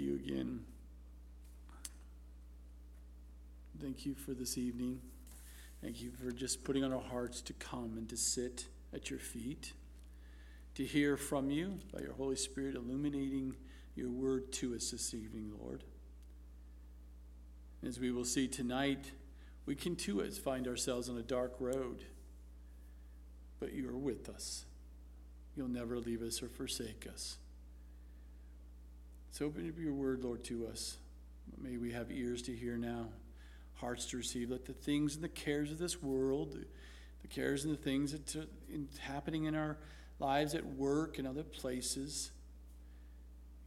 you again. Mm. Thank you for this evening. Thank you for just putting on our hearts to come and to sit at your feet, to hear from you by your Holy Spirit illuminating your word to us this evening, Lord. As we will see tonight, we can too find ourselves on a dark road, but you are with us. You'll never leave us or forsake us. So open up your word, Lord, to us. May we have ears to hear now, hearts to receive. Let the things and the cares of this world, the cares and the things that are happening in our lives at work and other places,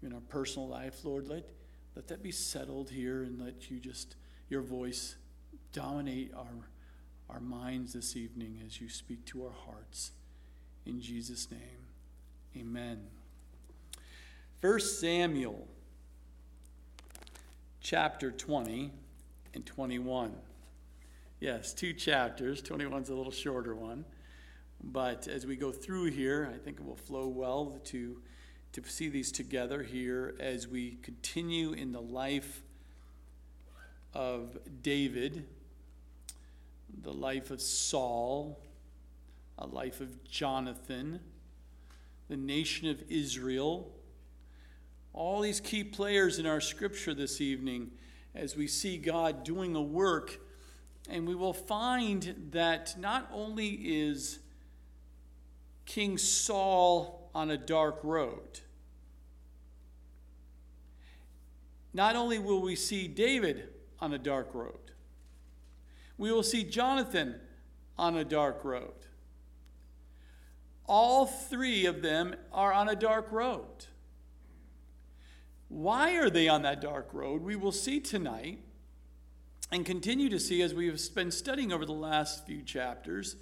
in our personal life, Lord, let, let that be settled here and let you just, your voice dominate our, our minds this evening as you speak to our hearts. In Jesus' name, amen. 1 Samuel chapter 20 and 21. Yes, two chapters. 21's a little shorter one. But as we go through here, I think it will flow well to, to see these together here as we continue in the life of David, the life of Saul, a life of Jonathan, the nation of Israel, all these key players in our scripture this evening as we see God doing a work. And we will find that not only is King Saul on a dark road, not only will we see David on a dark road, we will see Jonathan on a dark road. All three of them are on a dark road. Why are they on that dark road? We will see tonight and continue to see as we've been studying over the last few chapters.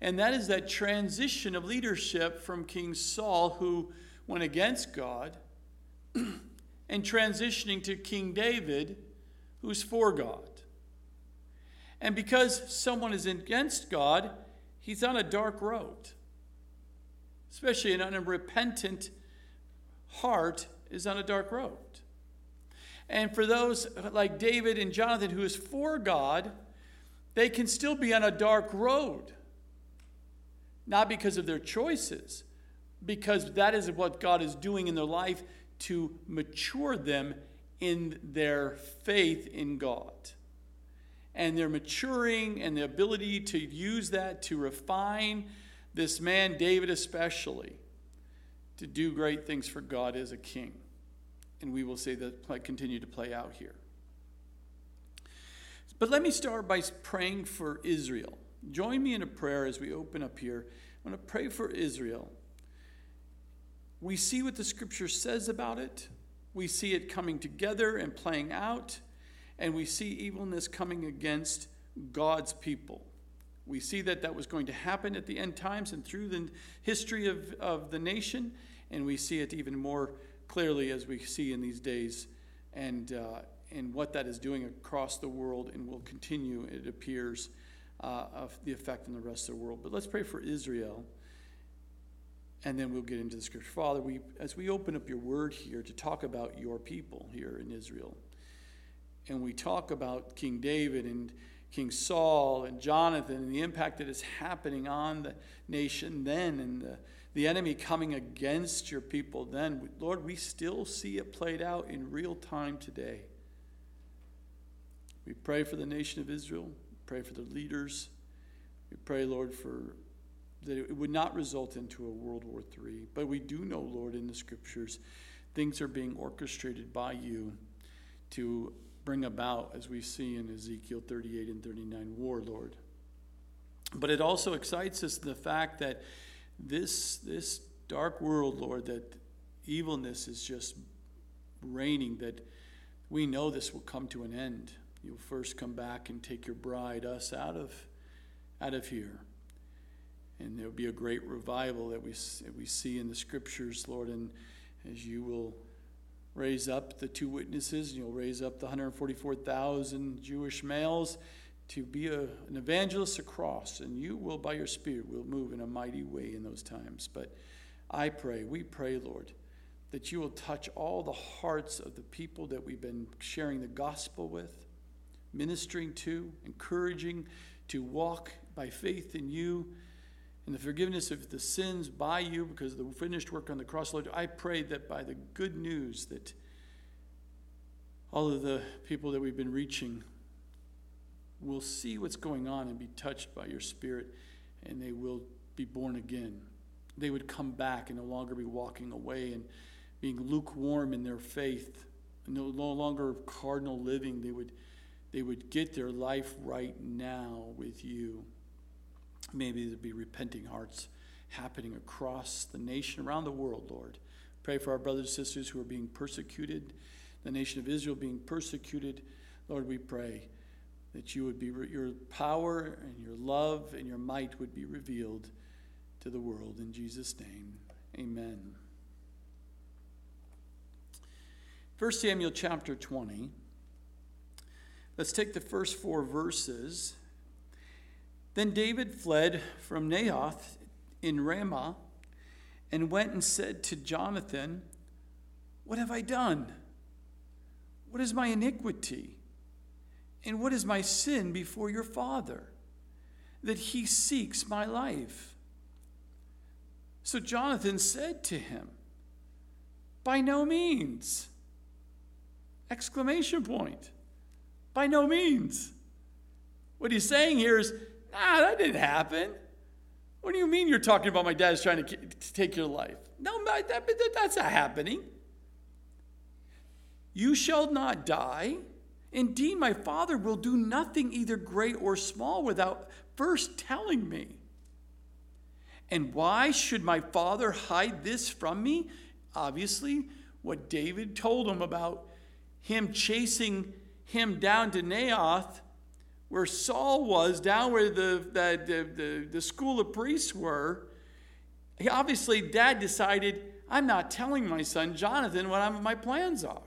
And that is that transition of leadership from King Saul, who went against God, and transitioning to King David, who's for God. And because someone is against God, he's on a dark road, especially in an unrepentant heart is on a dark road. And for those like David and Jonathan who is for God, they can still be on a dark road. Not because of their choices, because that is what God is doing in their life to mature them in their faith in God. And they're maturing and the ability to use that to refine this man, David especially to do great things for God as a king. And we will see that continue to play out here. But let me start by praying for Israel. Join me in a prayer as we open up here. I want to pray for Israel. We see what the scripture says about it. We see it coming together and playing out. And we see evilness coming against God's people. We see that that was going to happen at the end times and through the history of, of the nation and we see it even more clearly as we see in these days and, uh, and what that is doing across the world and will continue, it appears, uh, of the effect in the rest of the world. But let's pray for Israel, and then we'll get into the scripture. Father, we, as we open up your word here to talk about your people here in Israel, and we talk about King David and King Saul and Jonathan and the impact that is happening on the nation then and the the enemy coming against your people then, Lord, we still see it played out in real time today. We pray for the nation of Israel, pray for the leaders. We pray, Lord, for that it would not result into a World War III. But we do know, Lord, in the scriptures, things are being orchestrated by you to bring about, as we see in Ezekiel 38 and 39, war, Lord. But it also excites us the fact that this, this dark world, Lord, that evilness is just reigning, that we know this will come to an end. You'll first come back and take your bride, us, out of, out of here. And there'll be a great revival that we, that we see in the scriptures, Lord, and as you will raise up the two witnesses, and you'll raise up the 144,000 Jewish males to be a, an evangelist across, and you will, by your Spirit, will move in a mighty way in those times. But I pray, we pray, Lord, that you will touch all the hearts of the people that we've been sharing the gospel with, ministering to, encouraging to walk by faith in you and the forgiveness of the sins by you because of the finished work on the cross. Lord, I pray that by the good news that all of the people that we've been reaching will see what's going on and be touched by your spirit and they will be born again. They would come back and no longer be walking away and being lukewarm in their faith, no, no longer cardinal living. They would, they would get their life right now with you. Maybe there'd be repenting hearts happening across the nation, around the world, Lord. Pray for our brothers and sisters who are being persecuted, the nation of Israel being persecuted. Lord, we pray that you would be your power and your love and your might would be revealed to the world in Jesus name. Amen. 1 Samuel chapter 20. Let's take the first four verses. Then David fled from Naioth in Ramah and went and said to Jonathan, What have I done? What is my iniquity? And what is my sin before your father? That he seeks my life. So Jonathan said to him, By no means. Exclamation point. By no means. What he's saying here is, nah, that didn't happen. What do you mean you're talking about my dad's trying to take your life? No, that, that, that's not happening. You shall not die. Indeed, my father will do nothing, either great or small, without first telling me. And why should my father hide this from me? Obviously, what David told him about him chasing him down to Naioth, where Saul was, down where the, the, the, the, school of priests were. He, obviously, dad decided, I'm not telling my son Jonathan what I'm, my plans are.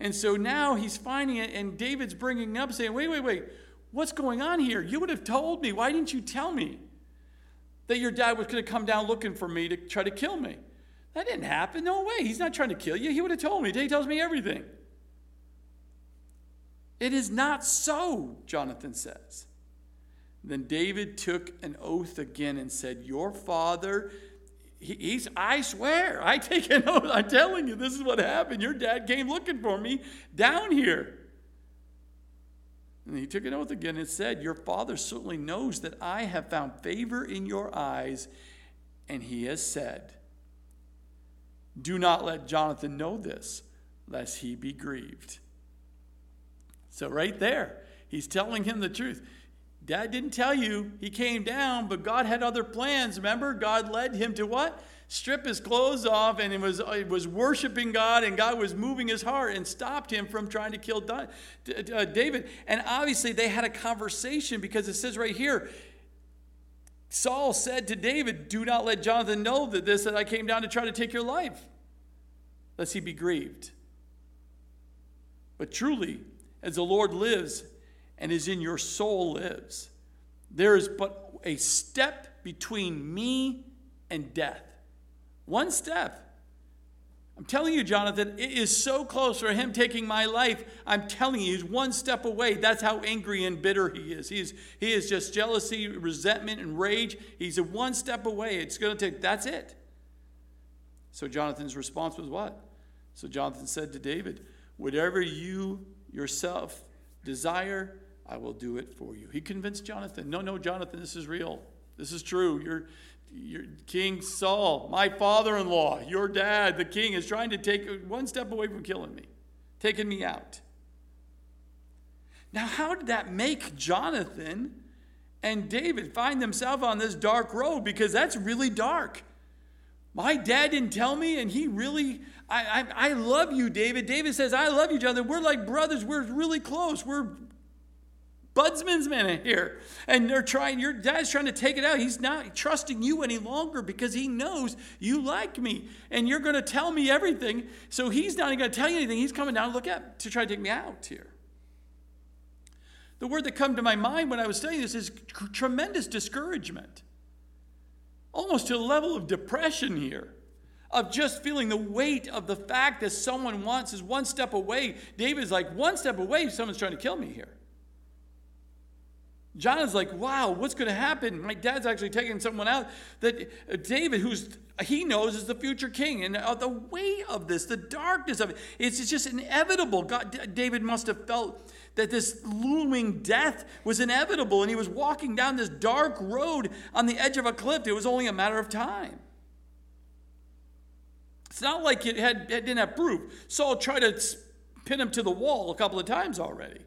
And so now he's finding it, and David's bringing up, saying, Wait, wait, wait, what's going on here? You would have told me. Why didn't you tell me that your dad was going to come down looking for me to try to kill me? That didn't happen. No way. He's not trying to kill you. He would have told me. He tells me everything. It is not so, Jonathan says. Then David took an oath again and said, Your father, he, he's, I swear, I take an oath. I'm telling you, this is what happened. Your dad came looking for me down here. And he took an oath again and said, Your father certainly knows that I have found favor in your eyes. And he has said, Do not let Jonathan know this, lest he be grieved. So, right there, he's telling him the truth. Dad didn't tell you he came down, but God had other plans. Remember, God led him to what? Strip his clothes off, and it was, it was worshiping God, and God was moving his heart and stopped him from trying to kill uh, David. And obviously, they had a conversation because it says right here Saul said to David, Do not let Jonathan know that this, that I came down to try to take your life, lest he be grieved. But truly, as the Lord lives and is in your soul lives, there is but a step between me and death. One step. I'm telling you, Jonathan, it is so close for him taking my life. I'm telling you, he's one step away. That's how angry and bitter he is. He is, he is just jealousy, resentment, and rage. He's a one step away. It's going to take, that's it. So Jonathan's response was what? So Jonathan said to David, Whatever you yourself desire, I will do it for you. He convinced Jonathan, no, no, Jonathan, this is real. This is true. You're, you're King Saul, my father in law, your dad, the king, is trying to take one step away from killing me, taking me out. Now, how did that make Jonathan and David find themselves on this dark road? Because that's really dark. My dad didn't tell me, and he really, I, I, I love you, David. David says, I love you, Jonathan. We're like brothers. We're really close. We're budsman's men here. And they're trying, your dad's trying to take it out. He's not trusting you any longer because he knows you like me. And you're going to tell me everything. So he's not even going to tell you anything. He's coming down to look at to try to take me out here. The word that come to my mind when I was studying this is tremendous discouragement almost to a level of depression here. of just feeling the weight of the fact that someone wants is one step away. David's like, one step away, someone's trying to kill me here. Jonathan's like, wow, what's going to happen? My dad's actually taking someone out that uh, David, who's he knows is the future king. And uh, the weight of this, the darkness of it, it's, it's just inevitable. God, David must have felt that this looming death was inevitable, and he was walking down this dark road on the edge of a cliff. It was only a matter of time. It's not like it, had, it didn't have proof. Saul tried to pin him to the wall a couple of times already.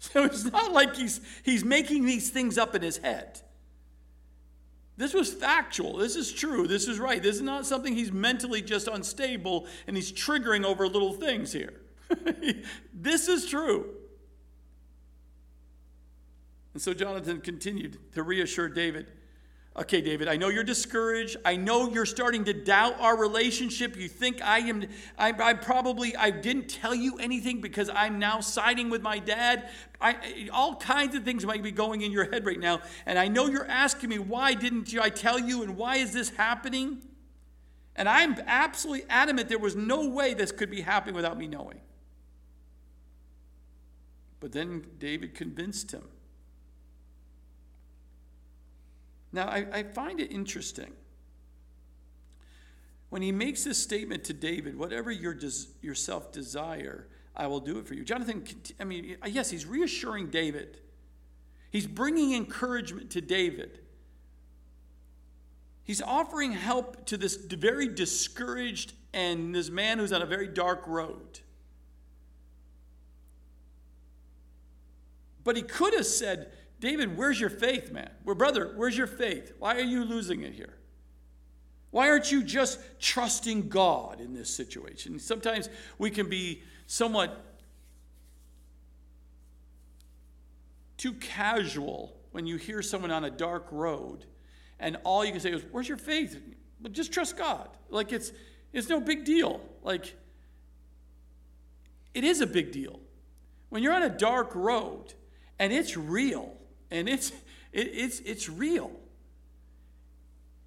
So it's not like he's, he's making these things up in his head. This was factual. This is true. This is right. This is not something he's mentally just unstable and he's triggering over little things here. this is true. And so Jonathan continued to reassure David Okay, David, I know you're discouraged. I know you're starting to doubt our relationship. You think I am, I, I, probably, I didn't tell you anything because I'm now siding with my dad. I, all kinds of things might be going in your head right now. And I know you're asking me, why didn't you, I tell you, and why is this happening? And I'm absolutely adamant there was no way this could be happening without me knowing. But then David convinced him. Now, I, I find it interesting. When he makes this statement to David, whatever your des- yourself desire, I will do it for you. Jonathan, I mean, yes, he's reassuring David. He's bringing encouragement to David. He's offering help to this very discouraged and this man who's on a very dark road. But he could have said, David, where's your faith, man? Well, brother, where's your faith? Why are you losing it here? Why aren't you just trusting God in this situation? Sometimes we can be somewhat too casual when you hear someone on a dark road and all you can say is, Where's your faith? But just trust God. Like it's it's no big deal. Like it is a big deal. When you're on a dark road and it's real, and it's, it, it's, it's real.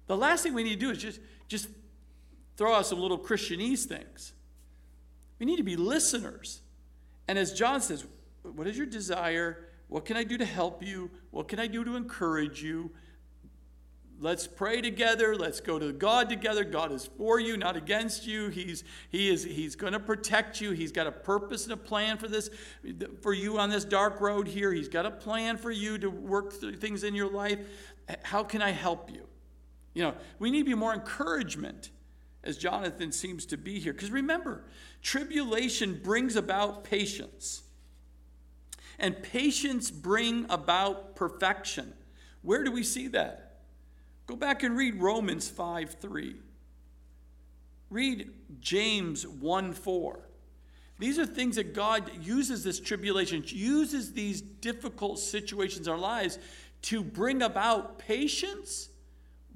The last thing we need to do is just, just throw out some little Christianese things. We need to be listeners. And as John says, what is your desire? What can I do to help you? What can I do to encourage you? Let's pray together. Let's go to god together. God is for you not against you. He's he is he's going to protect you. He's got a purpose and a plan for this for you on this dark road here. He's got a plan for you to work through things in your life. How can i help you? You know we need to be more encouragement as jonathan seems to be here. Because remember tribulation brings about patience. And patience bring about perfection. Where do we see that Go back and read Romans 5 3. Read James 1 4. These are things that God uses this tribulation, uses these difficult situations in our lives to bring about patience,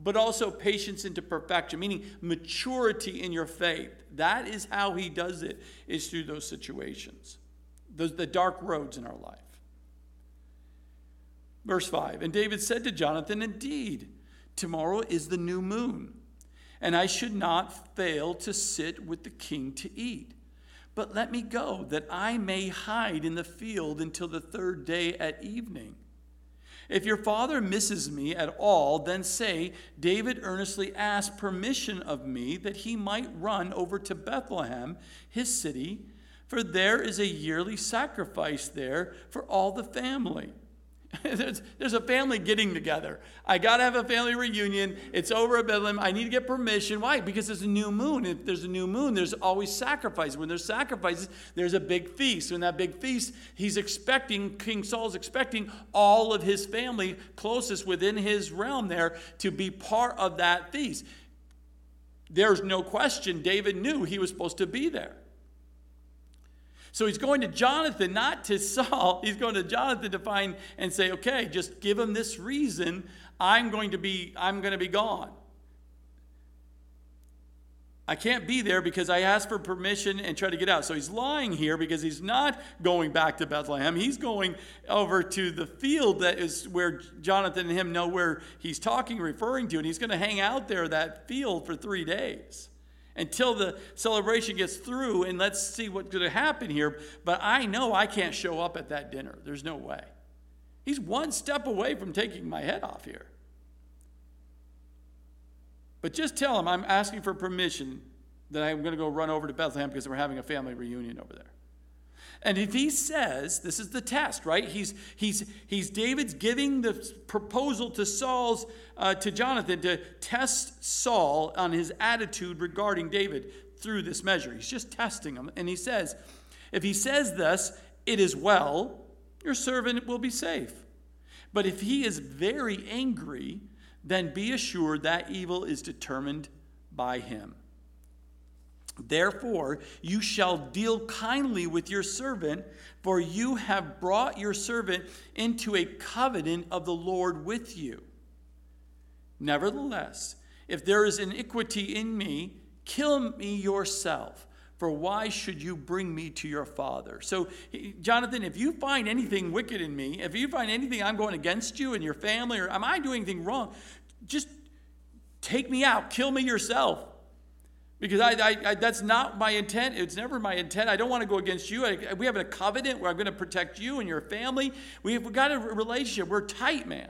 but also patience into perfection, meaning maturity in your faith. That is how he does it, is through those situations, those, the dark roads in our life. Verse 5 And David said to Jonathan, Indeed, Tomorrow is the new moon, and I should not fail to sit with the king to eat. But let me go, that I may hide in the field until the third day at evening. If your father misses me at all, then say, David earnestly asked permission of me that he might run over to Bethlehem, his city, for there is a yearly sacrifice there for all the family. there's, there's a family getting together. I got to have a family reunion. It's over at Bethlehem. I need to get permission. Why? Because there's a new moon. If there's a new moon, there's always sacrifice. When there's sacrifices, there's a big feast. When that big feast, he's expecting, King Saul's expecting all of his family closest within his realm there to be part of that feast. There's no question David knew he was supposed to be there. So he's going to Jonathan, not to Saul. He's going to Jonathan to find and say, okay, just give him this reason. I'm going to be, I'm going to be gone. I can't be there because I asked for permission and try to get out. So he's lying here because he's not going back to Bethlehem. He's going over to the field that is where Jonathan and him know where he's talking, referring to, and he's going to hang out there that field for three days. Until the celebration gets through and let's see what's going to happen here. But I know I can't show up at that dinner. There's no way. He's one step away from taking my head off here. But just tell him I'm asking for permission that I'm going to go run over to Bethlehem because we're having a family reunion over there. And if he says, this is the test, right? He's, he's, he's David's giving the proposal to Saul's, uh, to Jonathan to test Saul on his attitude regarding David through this measure. He's just testing him. And he says, if he says this, it is well, your servant will be safe. But if he is very angry, then be assured that evil is determined by him. Therefore, you shall deal kindly with your servant, for you have brought your servant into a covenant of the Lord with you. Nevertheless, if there is iniquity in me, kill me yourself. For why should you bring me to your father? So, Jonathan, if you find anything wicked in me, if you find anything I'm going against you and your family, or am I doing anything wrong, just take me out, kill me yourself because I, I, I, that's not my intent. It's never my intent. I don't want to go against you. I, we have a covenant where I'm going to protect you and your family. We've got a relationship. We're tight, man.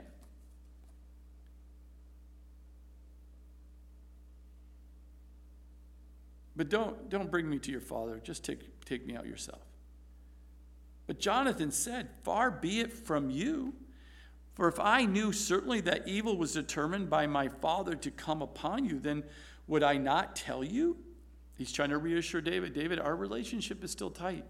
But don't, don't bring me to your father. Just take, take me out yourself. But Jonathan said, Far be it from you. For if I knew certainly that evil was determined by my father to come upon you, then would I not tell you? He's trying to reassure David David, our relationship is still tight.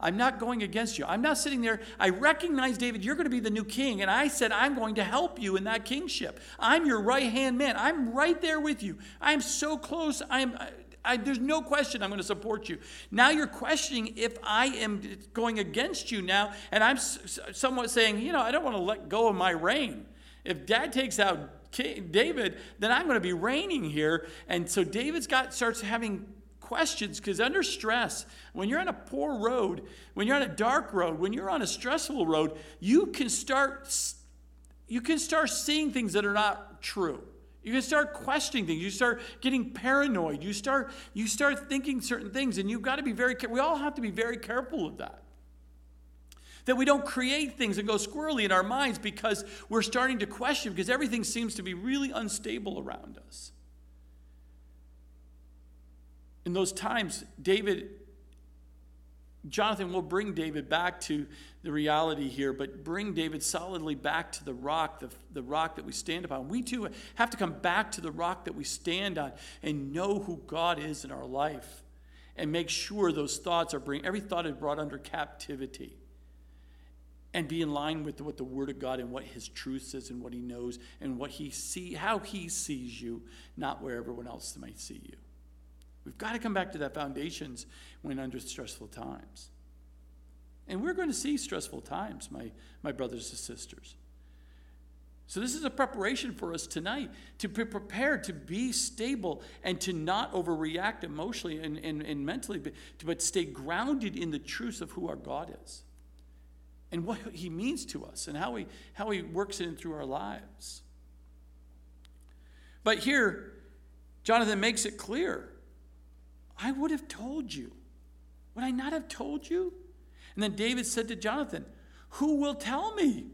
I'm not going against you. I'm not sitting there. I recognize, David, you're going to be the new king. And I said, I'm going to help you in that kingship. I'm your right hand man. I'm right there with you. I'm so close. I'm. I, there's no question I'm going to support you. Now you're questioning if I am going against you now, and I'm somewhat saying, you know, I don't want to let go of my reign. If dad takes out David, then I'm going to be reigning here. And so David's got starts having questions because under stress, when you're on a poor road, when you're on a dark road, when you're on a stressful road, you can start you can start seeing things that are not true. You can start questioning things. You start getting paranoid. You start you start thinking certain things, and you've got to be very. We all have to be very careful of that. That we don't create things and go squirrely in our minds because we're starting to question, because everything seems to be really unstable around us. In those times, David, Jonathan will bring David back to the reality here, but bring David solidly back to the rock, the, the rock that we stand upon. We too have to come back to the rock that we stand on and know who God is in our life and make sure those thoughts are bring every thought is brought under captivity and be in line with what the Word of God and what His truth says and what He knows and what He see, how He sees you, not where everyone else might see you. We've got to come back to that foundations when under stressful times. And we're going to see stressful times, my, my brothers and sisters. So, this is a preparation for us tonight to be prepared to be stable and to not overreact emotionally and, and, and mentally, but, but stay grounded in the truth of who our God is and what he means to us and how he, how he works in through our lives. But here, Jonathan makes it clear I would have told you. Would I not have told you? And then David said to Jonathan, Who will tell me?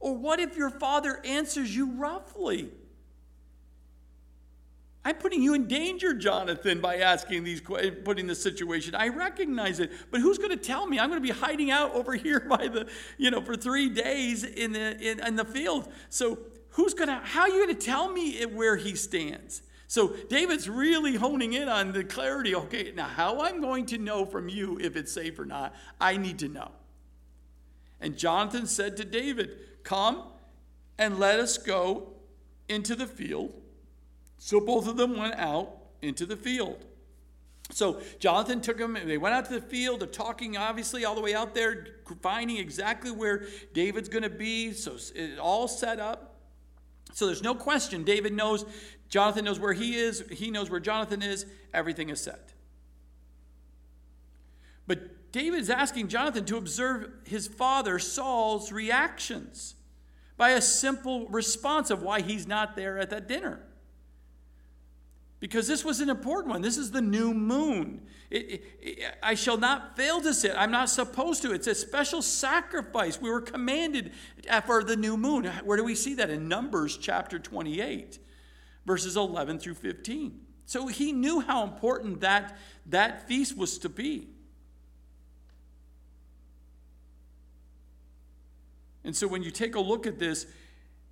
Or what if your father answers you roughly? I'm putting you in danger, Jonathan, by asking these questions, putting the situation. I recognize it, but who's going to tell me? I'm going to be hiding out over here by the, you know, for three days in the in, in the field. So who's going to? How are you going to tell me where he stands? So David's really honing in on the clarity. Okay, now how I'm going to know from you if it's safe or not? I need to know. And Jonathan said to David, "Come and let us go into the field." So both of them went out into the field. So Jonathan took them, they went out to the field. They're talking, obviously, all the way out there, finding exactly where David's going to be. So it's all set up. So there's no question. David knows, Jonathan knows where he is, he knows where Jonathan is. Everything is set. But David is asking Jonathan to observe his father Saul's reactions by a simple response of why he's not there at that dinner. Because this was an important one. This is the new moon. It, it, I shall not fail to sit. I'm not supposed to. It's a special sacrifice. We were commanded for the new moon. Where do we see that? In Numbers chapter 28, verses 11 through 15. So he knew how important that, that feast was to be. And so when you take a look at this,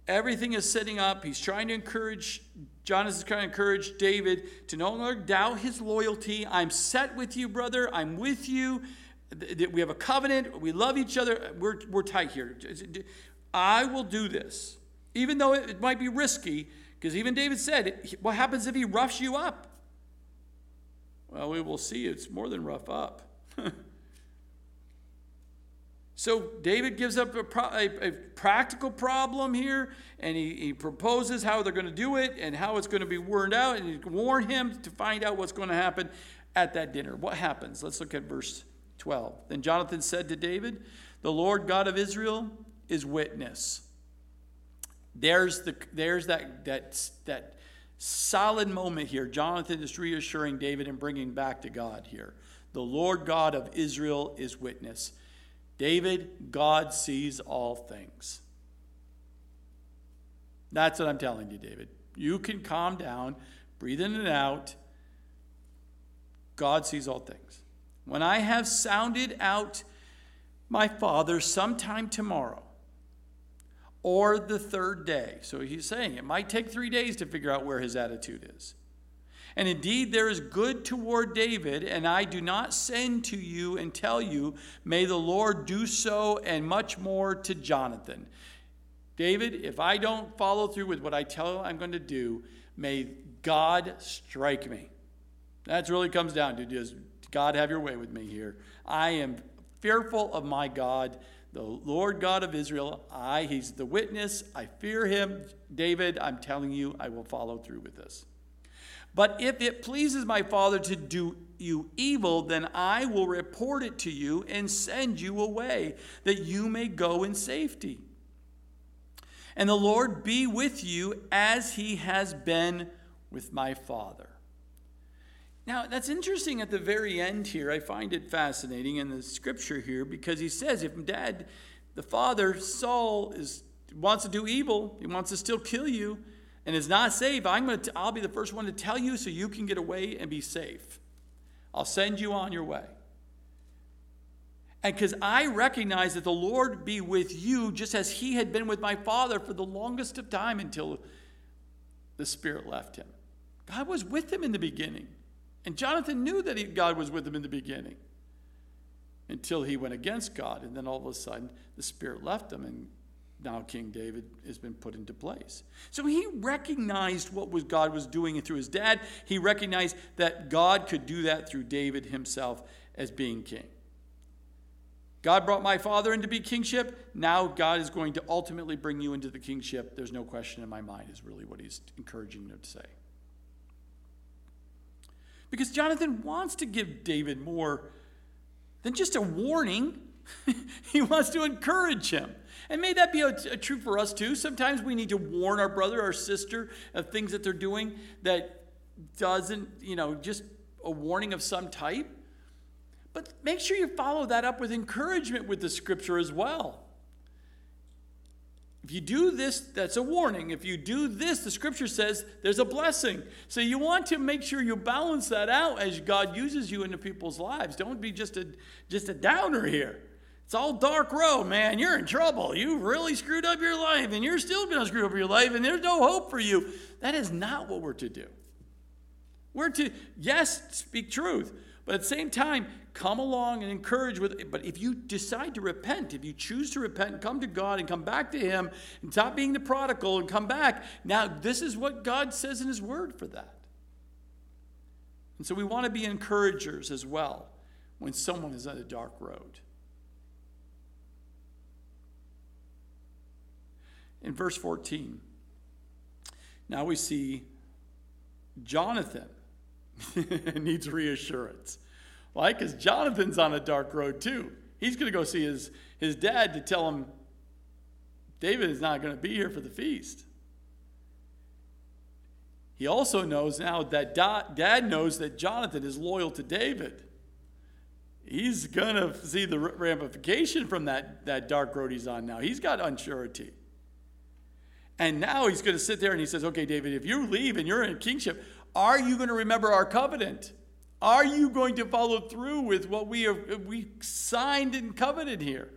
everything is setting up. He's trying to encourage, Jonathan is trying to encourage David to no longer doubt his loyalty. I'm set with you, brother. I'm with you. We have a covenant. We love each other. We're, we're tight here. I will do this. Even though it might be risky, because even David said, What happens if he roughs you up? Well, we will see. It's more than rough up. So David gives up a, pro- a, a practical problem here, and he, he, proposes how they're going to do it and how it's going to be worked out, and he warn him to find out what's going to happen at that dinner. What happens? Let's look at verse 12. Then Jonathan said to David, The Lord God of Israel is witness. There's, the, there's that, that, that solid moment here. Jonathan is reassuring David and bringing back to God here. The Lord God of Israel is witness. David, God sees all things. That's what I'm telling you, David. You can calm down, breathe in and out. God sees all things. When I have sounded out my father sometime tomorrow or the third day, so he's saying it might take three days to figure out where his attitude is. And indeed, there is good toward David, and I do not send to you and tell you, may the Lord do so and much more to Jonathan. David, if I don't follow through with what I tell I'm going to do, may God strike me. That's really comes down to just God have your way with me here. I am fearful of my God, the Lord God of Israel. I, he's the witness. I fear him. David, I'm telling you, I will follow through with this. But if it pleases my Father to do you evil, then I will report it to you and send you away, that you may go in safety. And the Lord be with you as he has been with my Father. Now, that's interesting at the very end here. I find it fascinating in the scripture here because he says if dad, the father, Saul, is, wants to do evil, he wants to still kill you, and is not safe, I'm going to, I'll be the first one to tell you so you can get away and be safe. I'll send you on your way. And because I recognize that the Lord be with you just as he had been with my father for the longest of time until the Spirit left him. God was with him in the beginning. And Jonathan knew that he, God was with him in the beginning until he went against God. And then all of a sudden, the Spirit left him and now King David has been put into place. So he recognized what was God was doing through his dad. He recognized that God could do that through David himself as being king. God brought my father into be kingship. Now God is going to ultimately bring you into the kingship. There's no question in my mind, is really what he's encouraging them to say. Because Jonathan wants to give David more than just a warning, he wants to encourage him. And may that be a, a true for us too. Sometimes we need to warn our brother our sister of things that they're doing that doesn't, you know, just a warning of some type. But make sure you follow that up with encouragement with the scripture as well. If you do this, that's a warning. If you do this, the scripture says there's a blessing. So you want to make sure you balance that out as God uses you into people's lives. Don't be just a just a downer here. It's all dark road, man. You're in trouble. You've really screwed up your life, and you're still going to screw up your life, and there's no hope for you. That is not what we're to do. We're to, yes, speak truth, but at the same time, come along and encourage with but if you decide to repent if you choose to repent and come to god and come back to him and stop being the prodigal and come back now this is what god says in his word for that and so we want to be encouragers as well when someone is on a dark road in verse 14. Now we see Jonathan needs reassurance. Why? Because Jonathan's on a dark road too. He's going to go see his, his dad to tell him David is not going to be here for the feast. he also knows now that dad knows that Jonathan is loyal to David. He's going to see the ramification from that, that dark road he's on now. He's got unsurety. And now he's going to sit there and he says, Okay, David, if you leave and you're in kingship, are you going to remember our covenant? Are you going to follow through with what we, have, we signed and covenanted here?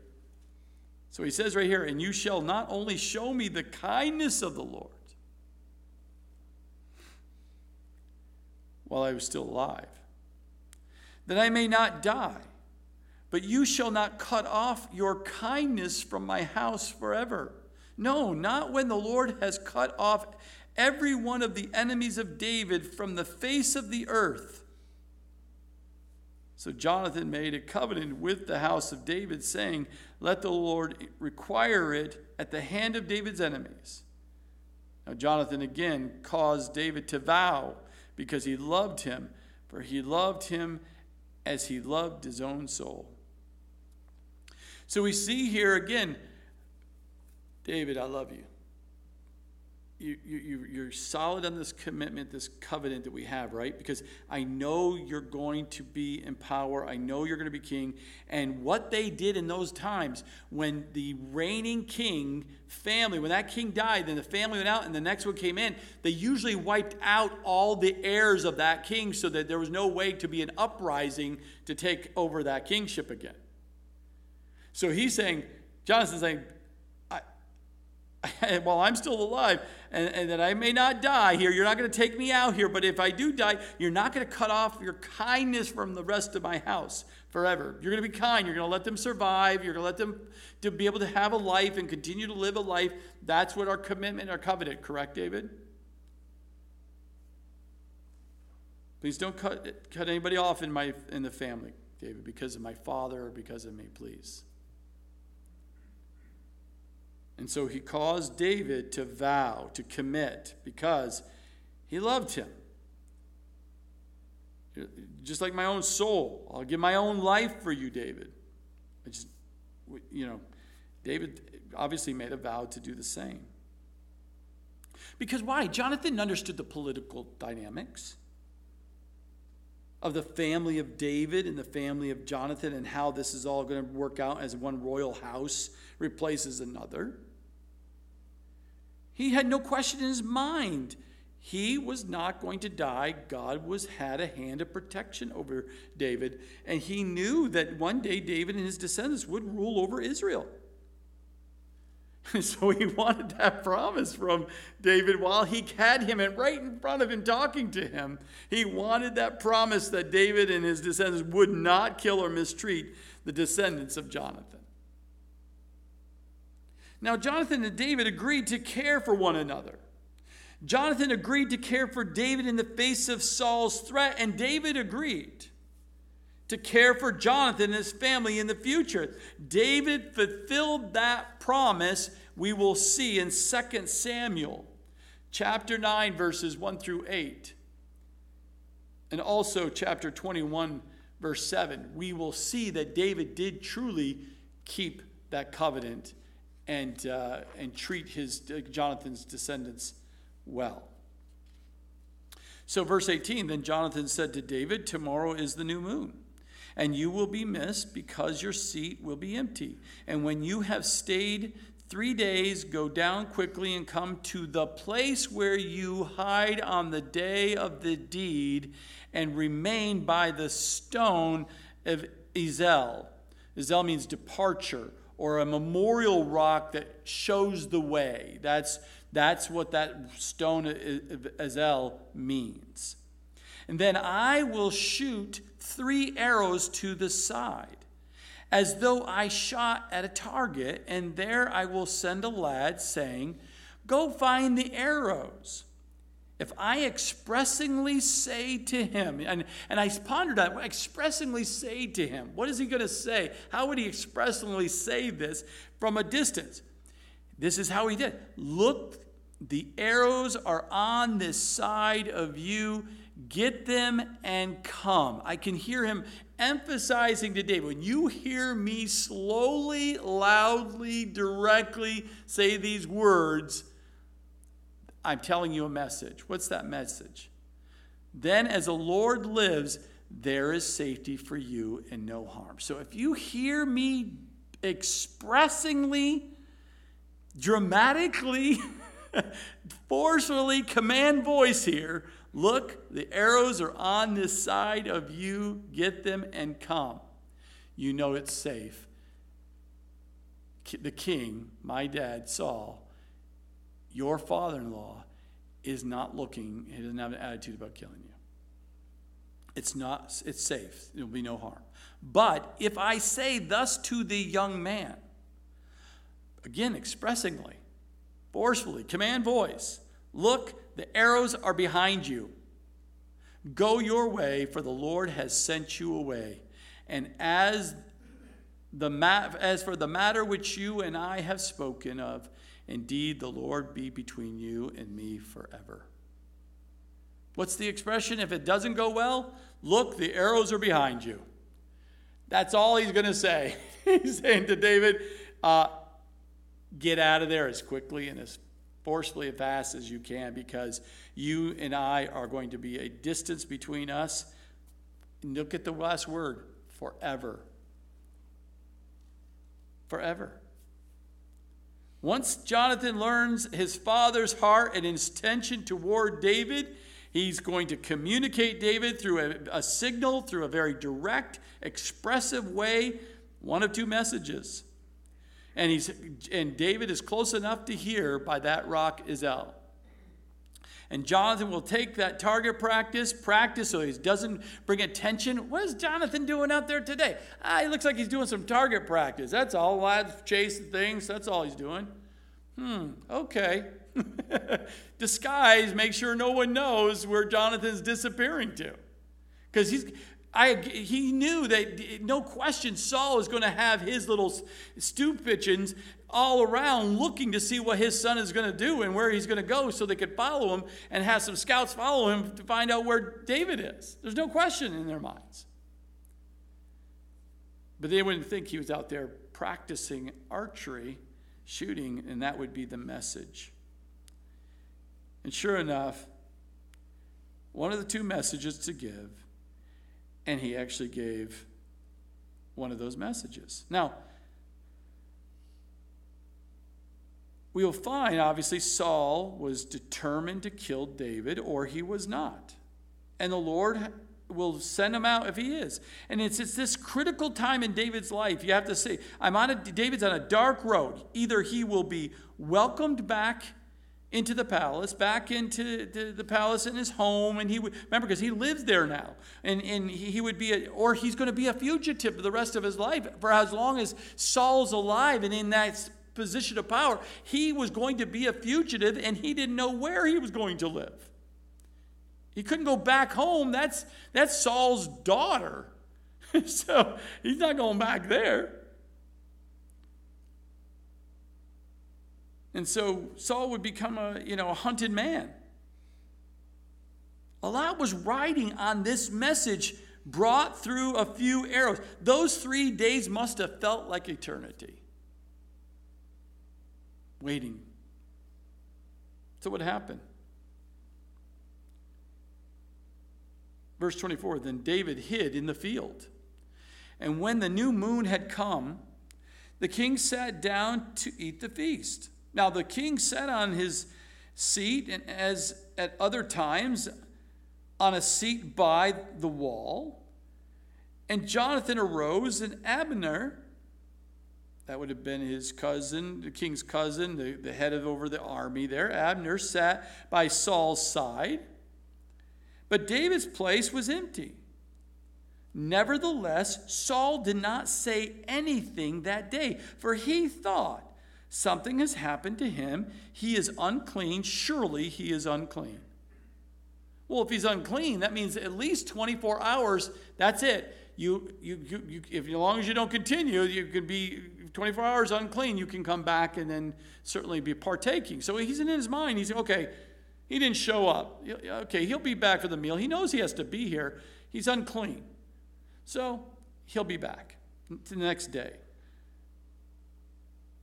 So he says right here, And you shall not only show me the kindness of the Lord, while I was still alive, that I may not die. But you shall not cut off your kindness from my house forever. No, not when the Lord has cut off every one of the enemies of David from the face of the earth. So Jonathan made a covenant with the house of David, saying, Let the Lord require it at the hand of David's enemies. Now, Jonathan again caused David to vow because he loved him, for he loved him as he loved his own soul. So we see here again, David, I love you you, you, you're solid on this commitment, this covenant that we have, right? Because I know you're going to be in power. I know you're going to be king. And what they did in those times when the reigning king family, when that king died, then the family went out and the next one came in, they usually wiped out all the heirs of that king so that there was no way to be an uprising to take over that kingship again. So he's saying, Jonathan's saying, while I'm still alive, and, and, that I may not die here. You're not going to take me out here, but if I do die, you're not going to cut off your kindness from the rest of my house forever. You're going to be kind. You're going to let them survive. You're going to let them to be able to have a life and continue to live a life. That's what our commitment, our covenant, correct, David? Please don't cut, cut anybody off in, my, in the family, David, because of my father or because of me, please. And so he caused David to vow, to commit, because he loved him. Just like my own soul, I'll give my own life for you, David. I just, you know, David obviously made a vow to do the same. Because why? Jonathan understood the political dynamics of the family of David and the family of Jonathan and how this is all going to work out as one royal house replaces another. He had no question in his mind. He was not going to die. God was had a hand of protection over David, and he knew that one day David and his descendants would rule over Israel. so he wanted that promise from David while he had him and right in front of him talking to him. He wanted that promise that David and his descendants would not kill or mistreat the descendants of Jonathan. Now, Jonathan and David agreed to care for one another. Jonathan agreed to care for David in the face of Saul's threat, and David agreed to care for Jonathan and his family in the future. David fulfilled that promise we will see in 2 Samuel chapter 9 verses 1 through 8. And also chapter 21 verse 7. We will see that David did truly keep that covenant and, uh, and treat his uh, Jonathan's descendants well. So, verse 18 then Jonathan said to David, Tomorrow is the new moon, and you will be missed because your seat will be empty. And when you have stayed three days, go down quickly and come to the place where you hide on the day of the deed and remain by the stone of Ezel. Ezel means departure or a memorial rock that shows the way. That's, that's what that stone Ezel means. And then I will shoot three arrows to the side, as though I shot at a target, and there I will send a lad saying, Go find the arrows. If I expressingly say to him, and, and I pondered on expressingly say to him, what is he going to say? How would he expressingly say this from a distance? This is how he did. Look, the arrows are on this side of you. Get them and come. I can hear him emphasizing to David when you hear me slowly, loudly, directly say these words, I'm telling you a message. What's that message? Then, as the Lord lives, there is safety for you and no harm. So if you hear me expressingly, dramatically, forcefully command voice here, look, the arrows are on this side of you, get them and come. You know it's safe. The king, my dad, Saul, your father in law, is not looking, he doesn't have an attitude about killing you. It's not, it's safe. There'll be no harm. But if I say thus to the young man, again, expressingly, forcefully, command voice, look, the arrows are behind you. Go your way, for the Lord has sent you away. And as, the ma- as for the matter which you and I have spoken of, indeed the Lord be between you and me forever. What's the expression? If it doesn't go well, look, the arrows are behind you. That's all he's going to say. he's saying to David, uh, get out of there as quickly and as forcefully and fast as you can because you and I are going to be a distance between us. And look at the last word forever. Forever. Once Jonathan learns his father's heart and intention toward David, He's going to communicate David through a, a, signal, through a very direct, expressive way, one of two messages. And, he's, and David is close enough to hear by that rock is out. And Jonathan will take that target practice, practice so he doesn't bring attention. What is Jonathan doing out there today? Ah, he looks like he's doing some target practice. That's all. Lads chasing things. That's all he's doing. Hmm, okay. Disguise, make sure no one knows where Jonathan's disappearing to. Because he's, I, he knew that no question Saul is going to have his little stew pigeons all around looking to see what his son is going to do and where he's going to go so they could follow him and have some scouts follow him to find out where David is. There's no question in their minds. But they wouldn't think he was out there practicing archery, shooting, and that would be the message. And sure enough, one of the two messages to give, and he actually gave one of those messages. Now, we will find, obviously, Saul was determined to kill David, or he was not. And the Lord will send him out if he is. And it's, it's this critical time in David's life. You have to say, I'm on a, David's on a dark road. Either he will be welcomed back into the palace, back into the, the palace in his home, and he would remember because he lives there now, and and he, he would be a, or he's going to be a fugitive for the rest of his life for as long as Saul's alive and in that position of power. He was going to be a fugitive, and he didn't know where he was going to live. He couldn't go back home. That's that's Saul's daughter, so he's not going back there. And so Saul would become a, you know, a hunted man. All was riding on this message brought through a few arrows. Those three days must have felt like eternity. Waiting. So, what happened? Verse 24 Then David hid in the field. And when the new moon had come, the king sat down to eat the feast. Now the king sat on his seat, and as at other times, on a seat by the wall. And Jonathan arose, and Abner, that would have been his cousin, the king's cousin, the, the head of over the army there, Abner sat by Saul's side. But David's place was empty. Nevertheless, Saul did not say anything that day, for he thought, Something has happened to him. He is unclean. Surely he is unclean. Well, if he's unclean, that means at least 24 hours. That's it. You, you, you, if as long as you don't continue, you can be 24 hours unclean. You can come back and then certainly be partaking. So he's in his mind. He's okay. He didn't show up. Okay, he'll be back for the meal. He knows he has to be here. He's unclean, so he'll be back the next day.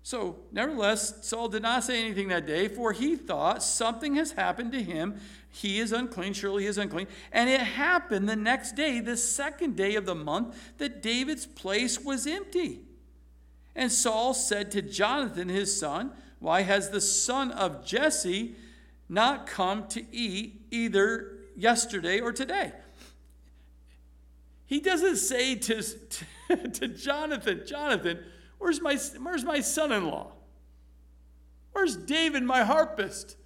So, nevertheless, Saul did not say anything that day, for he thought something has happened to him. He is unclean, surely he is unclean. And it happened the next day, the second day of the month, that David's place was empty. And Saul said to Jonathan, his son, Why has the son of Jesse not come to eat either yesterday or today? He doesn't say to, to, to Jonathan, Jonathan, Where's my, where's my son in law? Where's David, my harpist?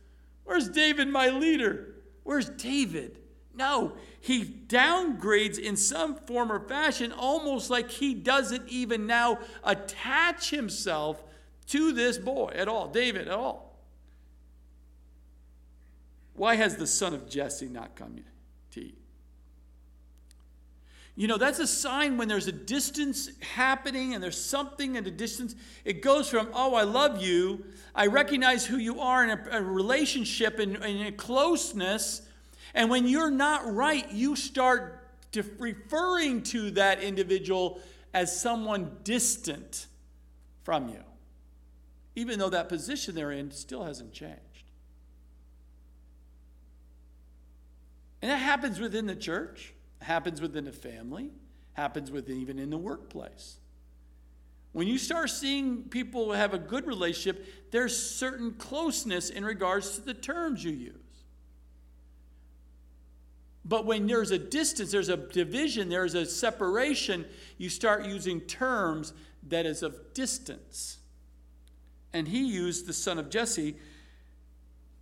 Where's David, my leader? Where's David? No, he downgrades in some form or fashion, almost like he doesn't even now attach himself to this boy at all, David at all. Why has the son of Jesse not come to eat? You know, that's a sign when there's a distance happening and there's something at a distance. It goes from, oh, I love you, I recognize who you are in a, a relationship and in a closeness. And when you're not right, you start referring to that individual as someone distant from you, even though that position they're in still hasn't changed. And that happens within the church happens within the family, happens within even in the workplace. When you start seeing people have a good relationship, there's certain closeness in regards to the terms you use. But when there's a distance, there's a division, there's a separation, you start using terms that is of distance. And he used the son of Jesse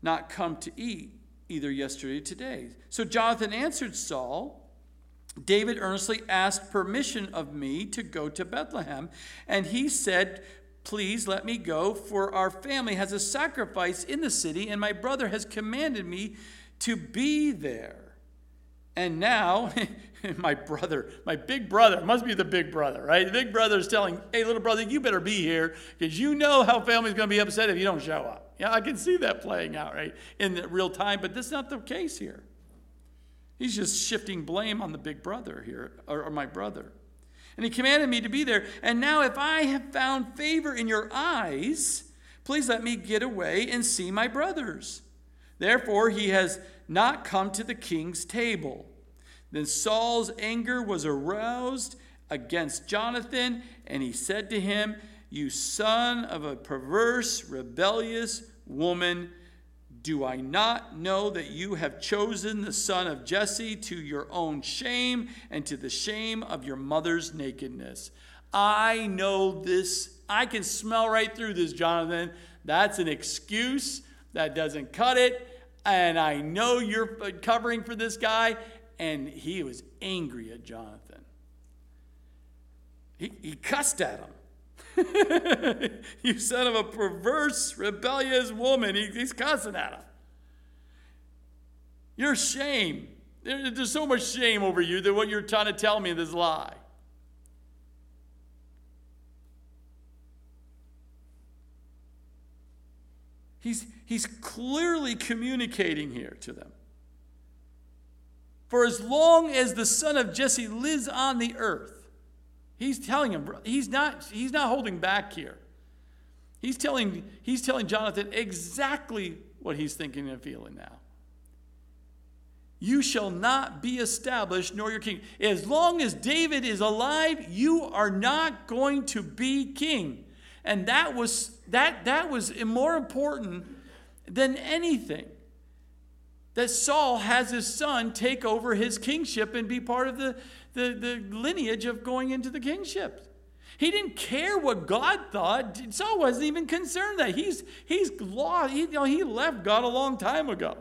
not come to eat either yesterday or today. So Jonathan answered Saul, David earnestly asked permission of me to go to Bethlehem, and he said, Please let me go, for our family has a sacrifice in the city, and my brother has commanded me to be there. And now, my brother, my big brother, must be the big brother, right? The big brother is telling, hey, little brother, you better be here because you know how family's going to be upset if you don't show up. Yeah, I can see that playing out, right, in real time, but this is not the case here. He's just shifting blame on the big brother here, or, or my brother. And he commanded me to be there. And now, if I have found favor in your eyes, please let me get away and see my brothers. Therefore, he has not come to the king's table. Then Saul's anger was aroused against Jonathan, and he said to him, You son of a perverse, rebellious woman, do I not know that you have chosen the son of Jesse to your own shame and to the shame of your mother's nakedness? I know this. I can smell right through this, Jonathan. That's an excuse. That doesn't cut it. And I know you're covering for this guy. And he was angry at Jonathan. He, he cussed at him. you son of a perverse, rebellious woman. He, he's cussing at him. Your shame. there's so much shame over you that what you're trying to tell me is this lie. He's, he's clearly communicating here to them. For as long as the son of Jesse lives on the earth, He's telling him, he's not, he's not holding back here. He's telling, he's telling Jonathan exactly what he's thinking and feeling now. You shall not be established, nor your king. As long as David is alive, you are not going to be king. And that was that that was more important than anything. That Saul has his son take over his kingship and be part of the, the, the lineage of going into the kingship. He didn't care what God thought. Saul wasn't even concerned that he's he's lost. He, you know, he left God a long time ago.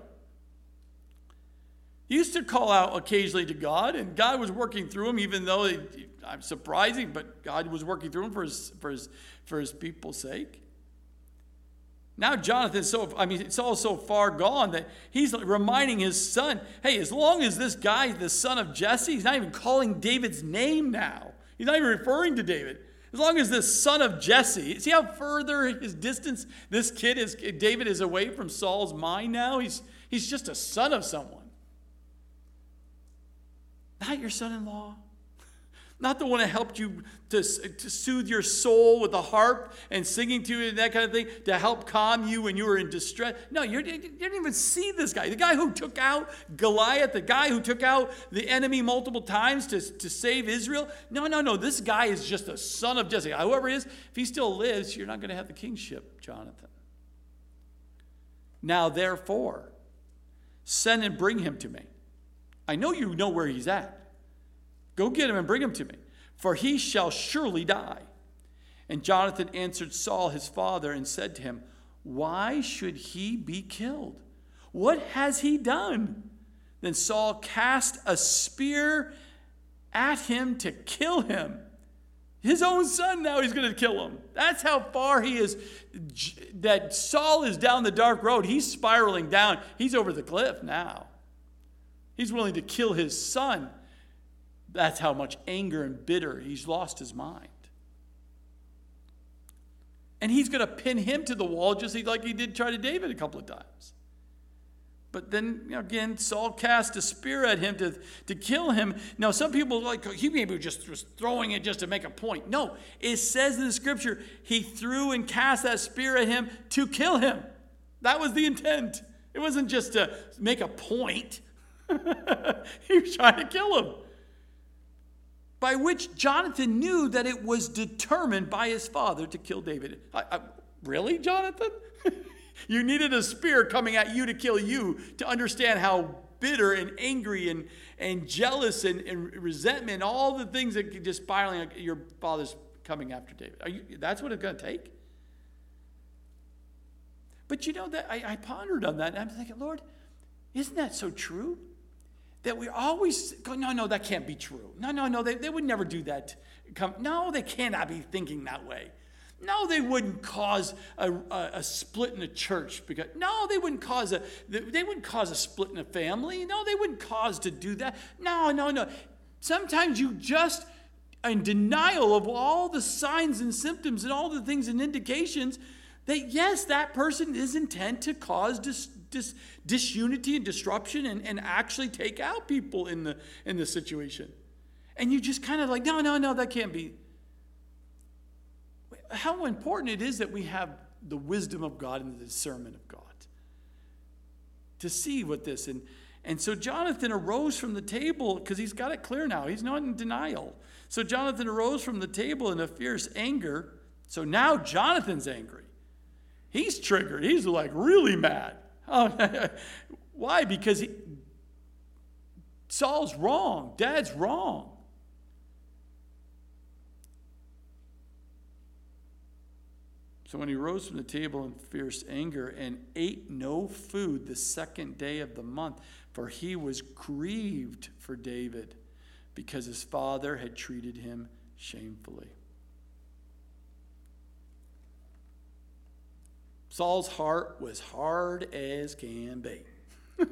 He used to call out occasionally to God, and God was working through him, even though it, I'm surprising, but God was working through him for his, for his, for his people's sake. Now Jonathan's so, I mean, it's all so far gone that he's reminding his son, hey, as long as this guy, the son of Jesse, he's not even calling David's name now. He's not even referring to David. As long as this son of Jesse, see how further his distance this kid is, David is away from Saul's mind now? He's, he's just a son of someone. Not your son in law, Not the one that helped you to, to soothe your soul with a harp and singing to you and that kind of thing to help calm you when you were in distress. No, you didn't even see this guy. The guy who took out Goliath, the guy who took out the enemy multiple times to, to save Israel. No, no, no. This guy is just a son of Jesse. Whoever he is, if he still lives, you're not going to have the kingship, Jonathan. Now, therefore, send and bring him to me. I know you know where he's at. Go get him and bring him to me, for he shall surely die. And Jonathan answered Saul his father and said to him, Why should he be killed? What has he done? Then Saul cast a spear at him to kill him. His own son now he's going to kill him. That's how far he is. That Saul is down the dark road. He's spiraling down. He's over the cliff now. He's willing to kill his son. That's how much anger and bitter he's lost his mind. And he's going to pin him to the wall just like he did try to David a couple of times. But then you know, again, Saul cast a spear at him to, to kill him. Now, some people like he maybe just was throwing it just to make a point. No, it says in the scripture he threw and cast that spear at him to kill him. That was the intent. It wasn't just to make a point. he was trying to kill him. By which Jonathan knew that it was determined by his father to kill David. I, I, really, Jonathan? You needed a spear coming at you to kill you to understand how bitter and angry and, and jealous and, and resentment, all the things that could just spiraling your father's coming after David. You, that's what it's going to take? But you know that I, I pondered on that and I'm thinking, Lord, isn't that so true? That we always go, no, no, that can't be true. No, no, no, they, they would never do that. Come, no, they cannot be thinking that way. No, they wouldn't cause a, a, a, split in a church because no, they wouldn't cause a they wouldn't cause a split in a family. No, they wouldn't cause to do that. No, no, no. Sometimes you just in denial of all the signs and symptoms and all the things and indications that yes, that person is intent to cause dis, dis, disunity and disruption and, and actually take out people in the in the situation. And you just kind of like, no, no, no, that can't be how important it is that we have the wisdom of God and the discernment of God to see what this and and so Jonathan arose from the table because he's got it clear now. He's not in denial. So Jonathan arose from the table in a fierce anger. So now Jonathan's angry. He's triggered. He's like really mad. Oh, why? Because he, Saul's wrong. Dad's wrong. So when he rose from the table in fierce anger and ate no food the second day of the month, for he was grieved for David because his father had treated him shamefully. Saul's heart was hard as can be.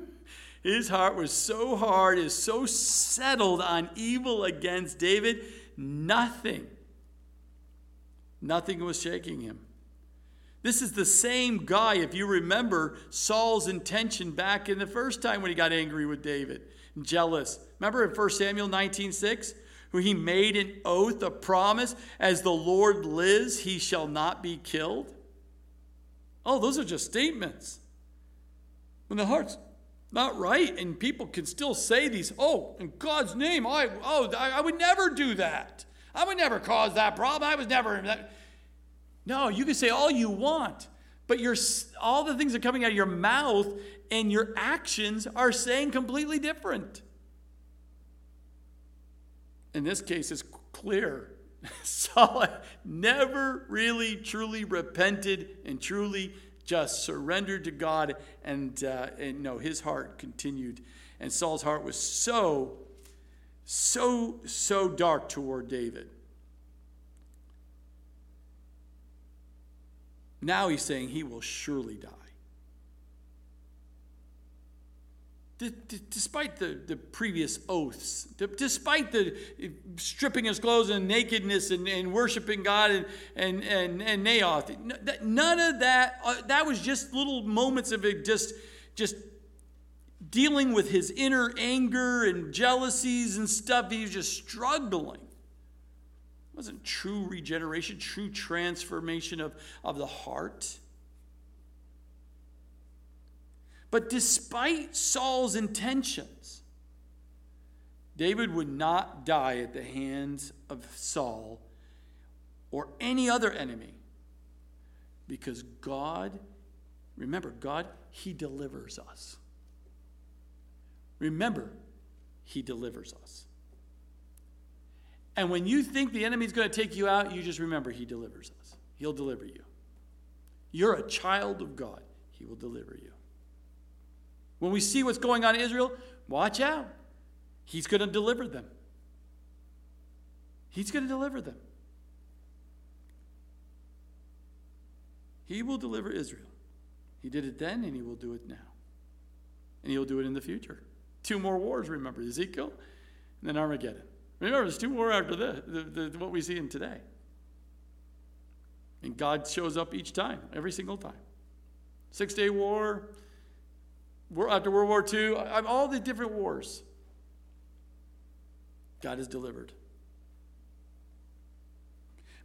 His heart was so hard, is so settled on evil against David, nothing, nothing was shaking him. This is the same guy, if you remember Saul's intention back in the first time when he got angry with David jealous. Remember in 1 Samuel 19 6? Who he made an oath, a promise, as the Lord lives, he shall not be killed. Oh, those are just statements. When the heart's not right, and people can still say these, oh, in God's name, I, oh, I, I would never do that. I would never cause that problem. I was never. That. No, you can say all you want, but your, all the things are coming out of your mouth and your actions are saying completely different. In this case, it's clear. Saul never really truly repented and truly just surrendered to God, and, uh, and no, his heart continued. And Saul's heart was so, so, so dark toward David. Now he's saying he will surely die. Despite the, the previous oaths, despite the stripping his clothes and nakedness and, and worshiping God and, and, and, and Naioth, none of that, uh, that was just little moments of it just, just dealing with his inner anger and jealousies and stuff. He was just struggling. It wasn't true regeneration, true transformation of, of the heart. But despite Saul's intentions, David would not die at the hands of Saul or any other enemy because God, remember, God, He delivers us. Remember, He delivers us. And when you think the enemy's going to take you out, you just remember He delivers us. He'll deliver you. You're a child of God, He will deliver you. When we see what's going on in Israel, watch out. He's going to deliver them. He's going to deliver them. He will deliver Israel. He did it then, and he will do it now. And he'll do it in the future. Two more wars, remember Ezekiel and then Armageddon. Remember, there's two more after this, the, the, what we see in today. And God shows up each time, every single time. Six day war, after World War II, all the different wars. God has delivered.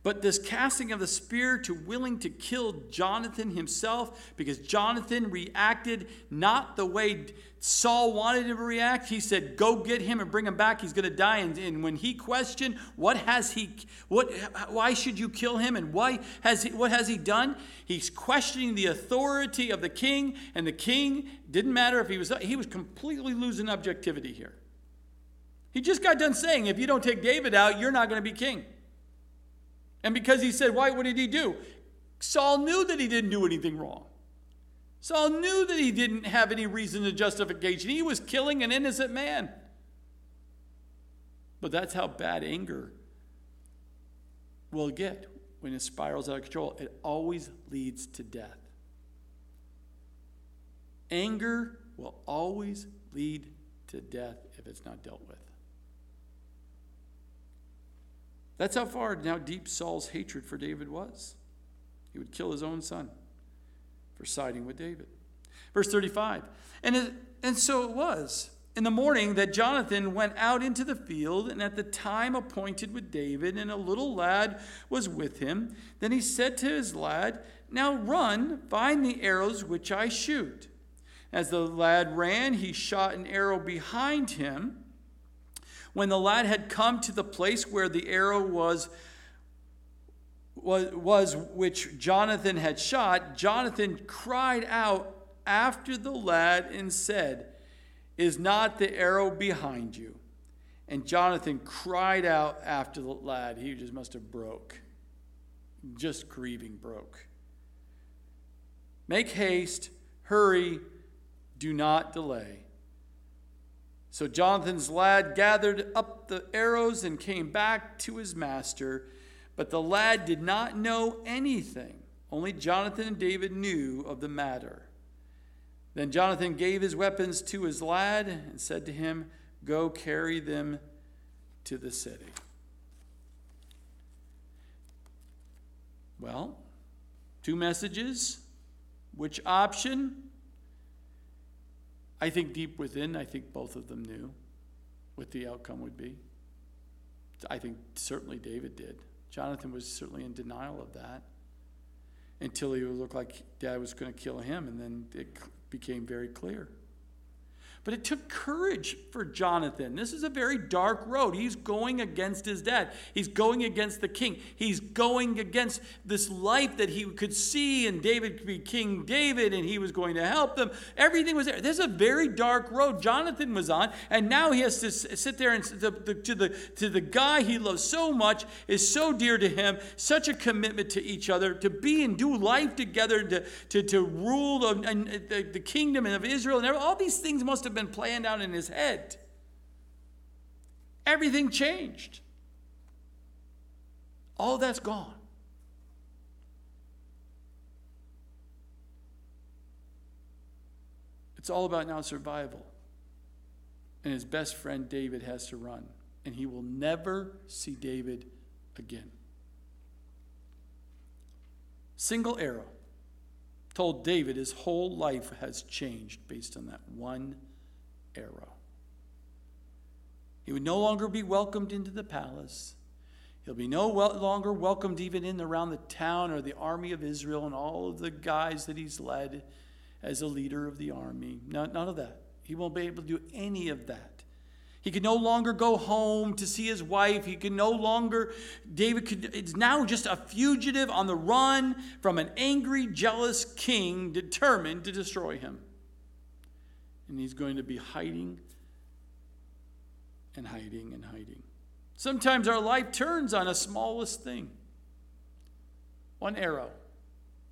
But this casting of the spear to willing to kill Jonathan himself, because Jonathan reacted not the way Saul wanted him to react. He said, Go get him and bring him back. He's going to die. And, and, when he questioned, What has he, what, why should you kill him? And why has he, what has he done? He's questioning the authority of the king. And the king didn't matter if he was, he was completely losing objectivity here. He just got done saying, If you don't take David out, you're not going to be king. And because he said, Why, what did he do? Saul knew that he didn't do anything wrong. Saul knew that he didn't have any reason to justification. He was killing an innocent man. But that's how bad anger will get when it spirals out of control. It always leads to death. Anger will always lead to death if it's not dealt with. That's how far and how deep Saul's hatred for David was. He would kill his own son for siding with David. Verse 35 And, it, and so it was in the morning that Jonathan went out into the field, and at the time appointed with David, and a little lad was with him. Then he said to his lad, Now run, find the arrows which I shoot. As the lad ran, he shot an arrow behind him. When the lad had come to the place where the arrow was, was, was which Jonathan had shot, Jonathan cried out after the lad and said, Is not the arrow behind you? And Jonathan cried out after the lad. He just must have broke. Just grieving broke. Make haste, hurry, do not delay. So Jonathan's lad gathered up the arrows and came back to his master. But the lad did not know anything. Only Jonathan and David knew of the matter. Then Jonathan gave his weapons to his lad and said to him, Go carry them to the city. Well, two messages. Which option? I think deep within, I think both of them knew what the outcome would be. I think certainly David did. Jonathan was certainly in denial of that until he looked like dad was going to kill him, and then it became very clear. But it took courage for Jonathan. This is a very dark road. He's going against his dad. He's going against the king. He's going against this life that he could see, and David could be King David, and he was going to help them. Everything was there. There's a very dark road Jonathan was on, and now he has to sit there and the, the, to, the, to the guy he loves so much, is so dear to him, such a commitment to each other, to be and do life together, to, to, to rule the, uh, the, the kingdom of Israel, and all these things must have have been planned out in his head. Everything changed. All that's gone. It's all about now survival. And his best friend David has to run, and he will never see David again. Single arrow told David his whole life has changed based on that one arrow. He would no longer be welcomed into the palace. He'll be no longer welcomed even in around the town or the army of Israel and all of the guys that he's led as a leader of the army. None, none of that. He won't be able to do any of that. He could no longer go home to see his wife. He could no longer, David could, is now just a fugitive on the run from an angry, jealous king determined to destroy him. And he's going to be hiding and hiding and hiding. Sometimes our life turns on a smallest thing one arrow,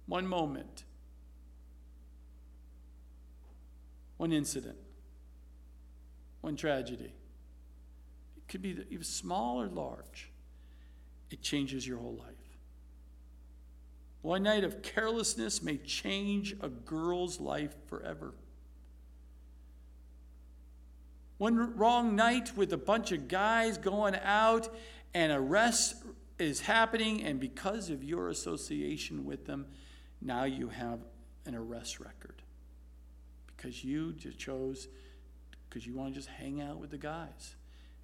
one moment, one incident, one tragedy It could be even small or large. It changes your whole life. One night of carelessness may change a girl's life forever. One wrong night with a bunch of guys going out and arrest is happening, and because of your association with them, now you have an arrest record. Because you just chose, because you want to just hang out with the guys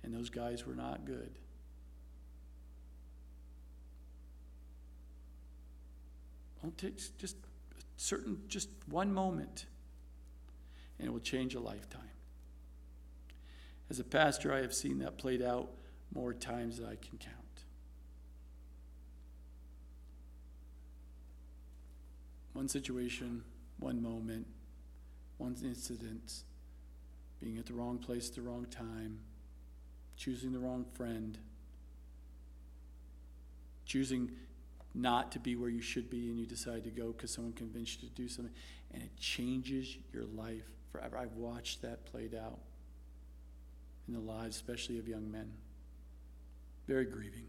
and those guys were not good. Don't take just certain, just one moment, and it will change a lifetime. As a pastor, I have seen that played out more times than I can count. One situation, one moment, one incident, being at the wrong place at the wrong time choosing the wrong friend, choosing not to be where you should be and you decide to go because someone convinced you to do something, and it changes your life forever. I've watched that played out in the lives, especially of young men. Very grieving.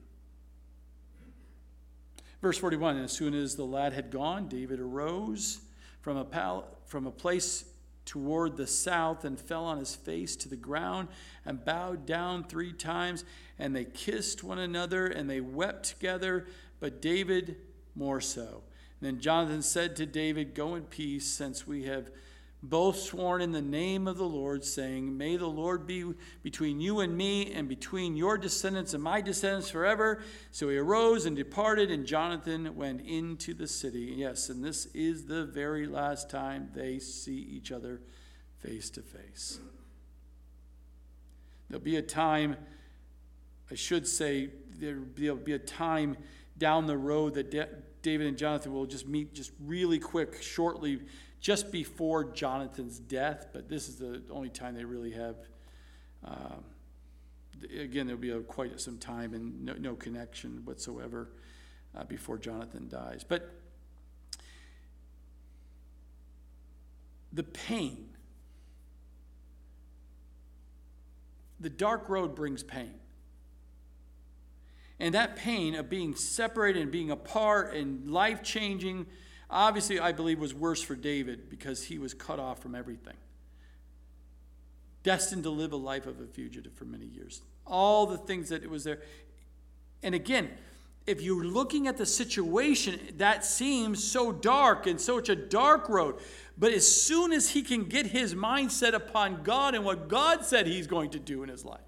Verse 41 And as soon as the lad had gone, David arose from a, pal- from a place toward the south and fell on his face to the ground and bowed down three times. And they kissed one another and they wept together, but David more so. And then Jonathan said to David, Go in peace, since we have both sworn in the name of the Lord, saying, May the Lord be between you and me, and between your descendants and my descendants forever. So he arose and departed, and Jonathan went into the city. Yes, and this is the very last time they see each other face to face. There'll be a time, I should say, there'll be a time down the road that David and Jonathan will just meet just really quick, shortly just before Jonathan's death, but this is the only time they really have. Um, again, there'll be a, quite some time and no, no connection whatsoever uh, before Jonathan dies. But the pain, the dark road brings pain. And that pain of being separated and being apart and life changing Obviously, I believe was worse for David because he was cut off from everything. Destined to live a life of a fugitive for many years. All the things that it was there. And again, if you're looking at the situation, that seems so dark and such a dark road. But as soon as he can get his mind set upon God and what God said he's going to do in his life,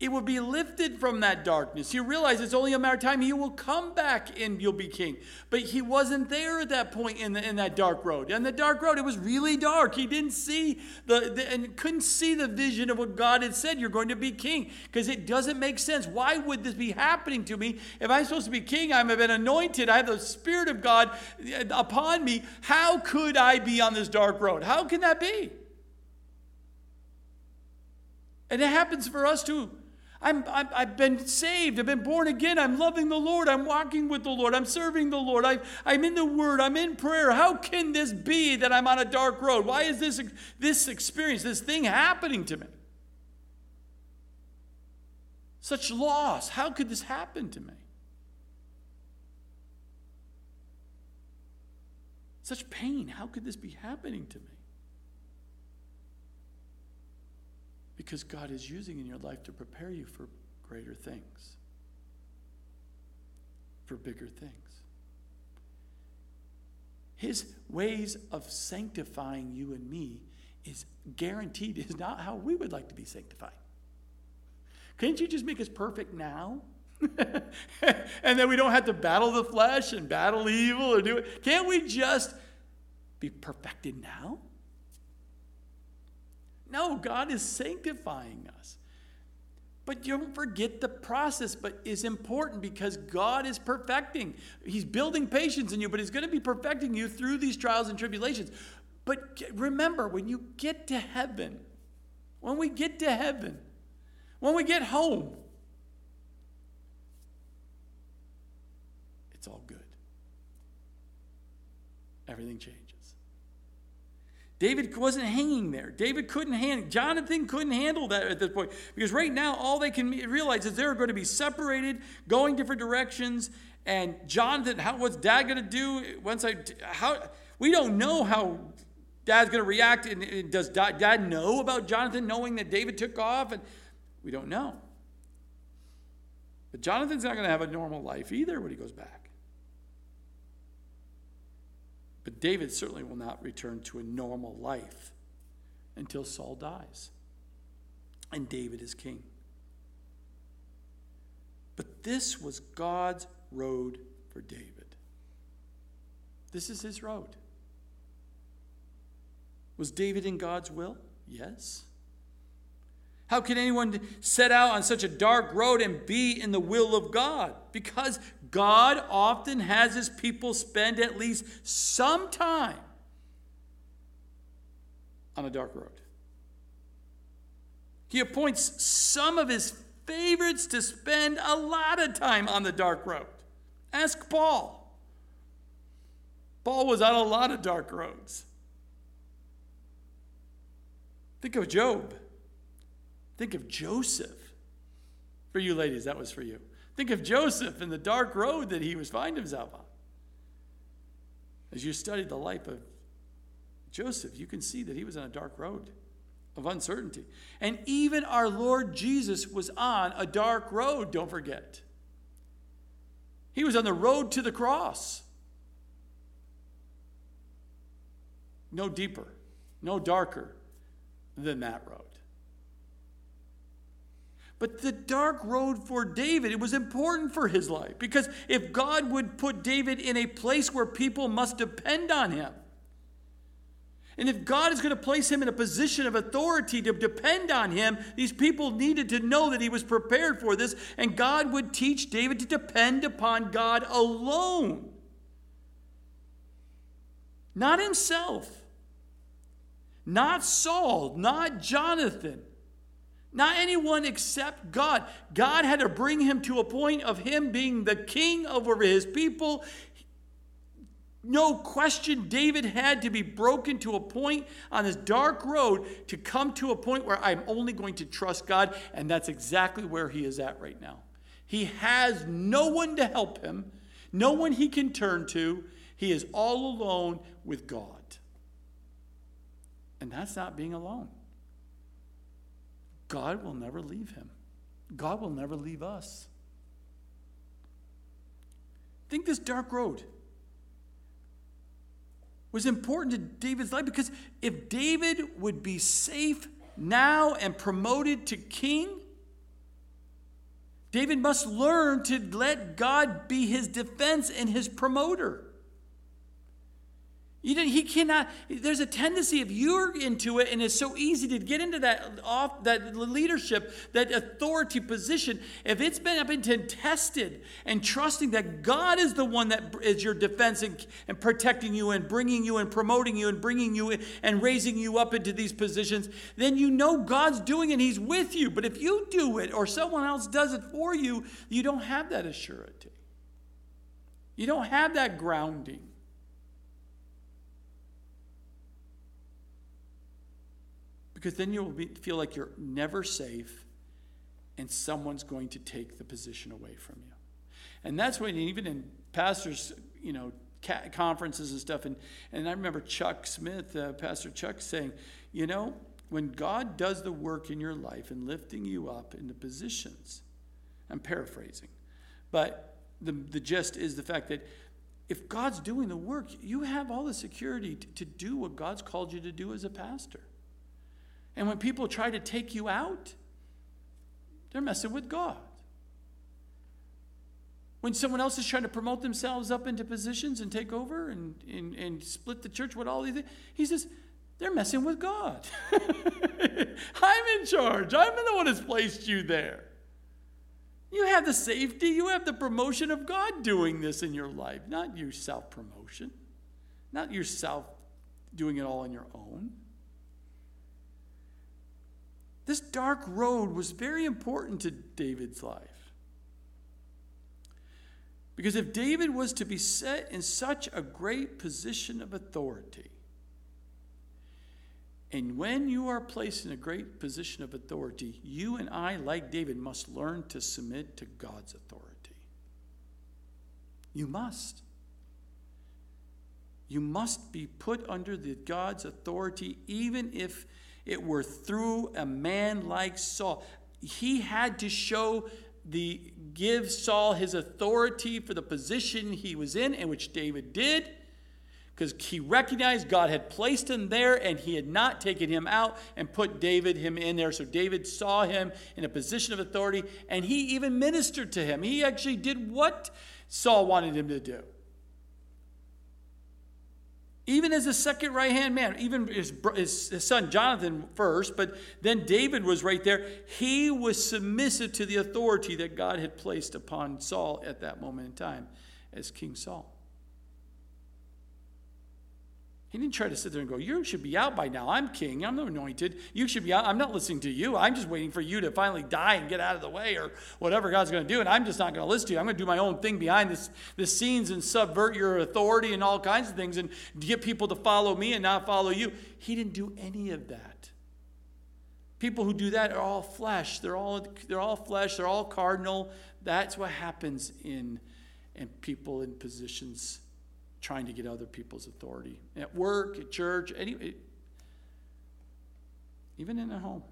it will be lifted from that darkness. You realize it's only a matter of time. He will come back and you'll be king. But he wasn't there at that point in, the, in that dark road. And the dark road, it was really dark. He didn't see the, the and couldn't see the vision of what God had said. You're going to be king because it doesn't make sense. Why would this be happening to me? If I'm supposed to be king, I've been anointed. I have the Spirit of God uh, upon me. How could I be on this dark road? How can that be? And it happens for us too. I'm, i have been saved. I've been born again. I'm loving the Lord. I'm walking with the Lord. I'm serving the Lord. I, I'm in the Word. I'm in prayer. How can this be that I'm on a dark road? Why is this, this experience, this thing happening to me? Such loss. How could this happen to me? Such pain. How could this be happening to me? Because God is using in your life to prepare you for greater things, for bigger things. His ways of sanctifying you and me is guaranteed, is not how we would like to be sanctified. Can't you just make us perfect now? and then we don't have to battle the flesh and battle evil or do it. Can't we just be perfected now? No, God is sanctifying us. But don't forget the process, but is important because God is perfecting. He's building patience in you, but He's going to be perfecting you through these trials and tribulations. But remember, when you get to heaven, when we get to heaven, when we get home, it's all good. Everything changes. David wasn't hanging there. David couldn't handle, Jonathan couldn't handle that at this point. Because right now, all they can realize is they're going to be separated, going different directions. And Jonathan, how, what's dad going to do once I, how, we don't know how dad's going to react. And does dad know about Jonathan knowing that David took off? And we don't know. But Jonathan's not going to have a normal life either when he goes back. But David certainly will not return to a normal life until Saul dies and David is king. But this was God's road for David. This is his road. Was David in God's will? Yes. How can anyone set out on such a dark road and be in the will of God? Because God often has his people spend at least some time on a dark road. He appoints some of his favorites to spend a lot of time on the dark road. Ask Paul. Paul was on a lot of dark roads. Think of Job. Think of Joseph. For you ladies, that was for you. Think of Joseph and the dark road that he was finding himself on. As you study the life of Joseph, you can see that he was on a dark road of uncertainty. And even our Lord Jesus was on a dark road, don't forget. He was on the road to the cross. No deeper, no darker than that road. But the dark road for David, it was important for his life because if God would put David in a place where people must depend on him, and if God is going to place him in a position of authority to depend on him, these people needed to know that he was prepared for this, and God would teach David to depend upon God alone, not himself, not Saul, not Jonathan not anyone except God. God had to bring him to a point of him being the king over his people. No question, David had to be broken to a point on this dark road to come to a point where I'm only going to trust God. And that's exactly where he is at right now. He has no one to help him, no one he can turn to. He is all alone with God. And that's not being alone. God will never leave him. God will never leave us. Think this dark road was important to David's life because if David would be safe now and promoted to king, David must learn to let God be his defense and his promoter. You know, he cannot, there's a tendency if you're into it and it's so easy to get into that off that leadership, that authority position, if it's been up into tested and trusting that God is the one that is your defense and, and protecting you and bringing you and promoting you and bringing you and raising you up into these positions, then you know God's doing it, He's with you. But if you do it or someone else does it for you, you don't have that assurance. You don't have that grounding. Because then you'll be, feel like you're never safe and someone's going to take the position away from you. And that's when, even in pastors, you know, conferences and stuff, and, and I remember Chuck Smith, uh, Pastor Chuck, saying, you know, when God does the work in your life and lifting you up into positions, I'm paraphrasing, but the, the gist is the fact that if God's doing the work, you have all the security to, to do what God's called you to do as a pastor. And when people try to take you out, they're messing with God. When someone else is trying to promote themselves up into positions and take over and, and, and split the church with all these things, he says, they're messing with God. I'm in charge. I'm the one that's placed you there. You have the safety, you have the promotion of God doing this in your life, not your self promotion, not yourself doing it all on your own. This dark road was very important to David's life. Because if David was to be set in such a great position of authority, and when you are placed in a great position of authority, you and I, like David, must learn to submit to God's authority. You must. You must be put under the God's authority, even if it were through a man like Saul. He had to show the give Saul his authority for the position he was in, and which David did because he recognized God had placed him there and he had not taken him out and put David him in there. So David saw him in a position of authority and he even ministered to him. He actually did what Saul wanted him to do. Even as a second right hand man, even his, his, son Jonathan first, but then David was right there. He was submissive to the authority that God had placed upon Saul at that moment in time as King Saul. He didn't try to sit there and go, You should be out by now. I'm king. I'm anointed. You should be out. I'm not listening to you. I'm just waiting for you to finally die and get out of the way or whatever God's going to do. And I'm just not going to listen to you. I'm going to do my own thing behind this, the scenes and subvert your authority and all kinds of things and get people to follow me and not follow you. He didn't do any of that. People who do that are all flesh. They're all, they're all flesh. They're all cardinal. That's what happens in, in people in positions trying to get other people's authority at work, at church, any, even in a home.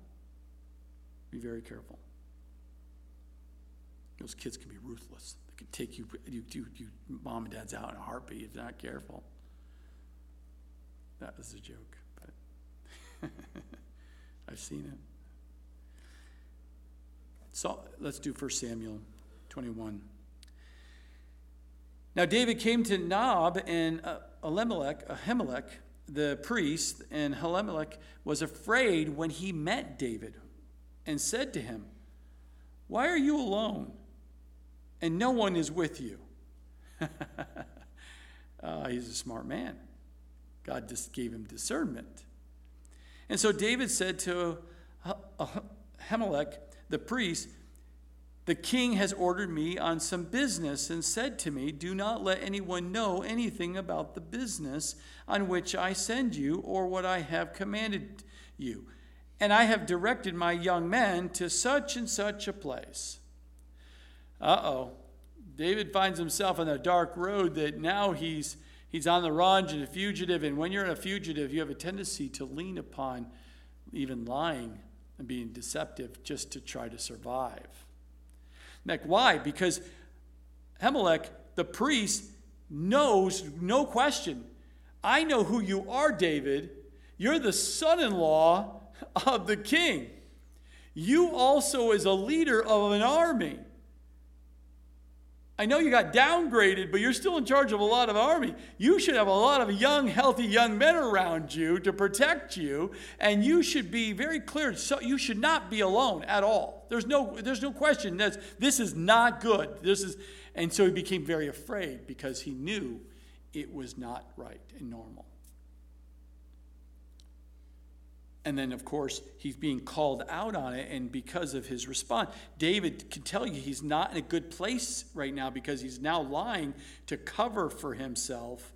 Be very careful. Those kids can be ruthless. They can take you, you, you, you mom and dad's out in a heartbeat if you're not careful. That was a joke, but I've seen it. So let's do 1 Samuel 21. Now David came to Nob and uh, Elimelech, Ahimelech, the priest, and Ahimelech was afraid when he met David and said to him, Why are you alone? And no one is with you. uh, he's a smart man. God just gave him discernment. And so David said to Ahimelech, the priest, the king has ordered me on some business and said to me, Do not let anyone know anything about the business on which I send you or what I have commanded you. And I have directed my young men to such and such a place. Uh oh. David finds himself on a dark road that now he's, he's on the run and a fugitive. And when you're a fugitive, you have a tendency to lean upon even lying and being deceptive just to try to survive. Why? Because Ahimelech, the priest, knows, no question, I know who you are, David. You're the son in law of the king. You also, as a leader of an army, I know you got downgraded, but you're still in charge of a lot of army. You should have a lot of young, healthy young men around you to protect you, and you should be very clear. So you should not be alone at all. There's no, there's no question that this is not good. This is, and so he became very afraid because he knew it was not right and normal. And then, of course, he's being called out on it, and because of his response, David can tell you he's not in a good place right now because he's now lying to cover for himself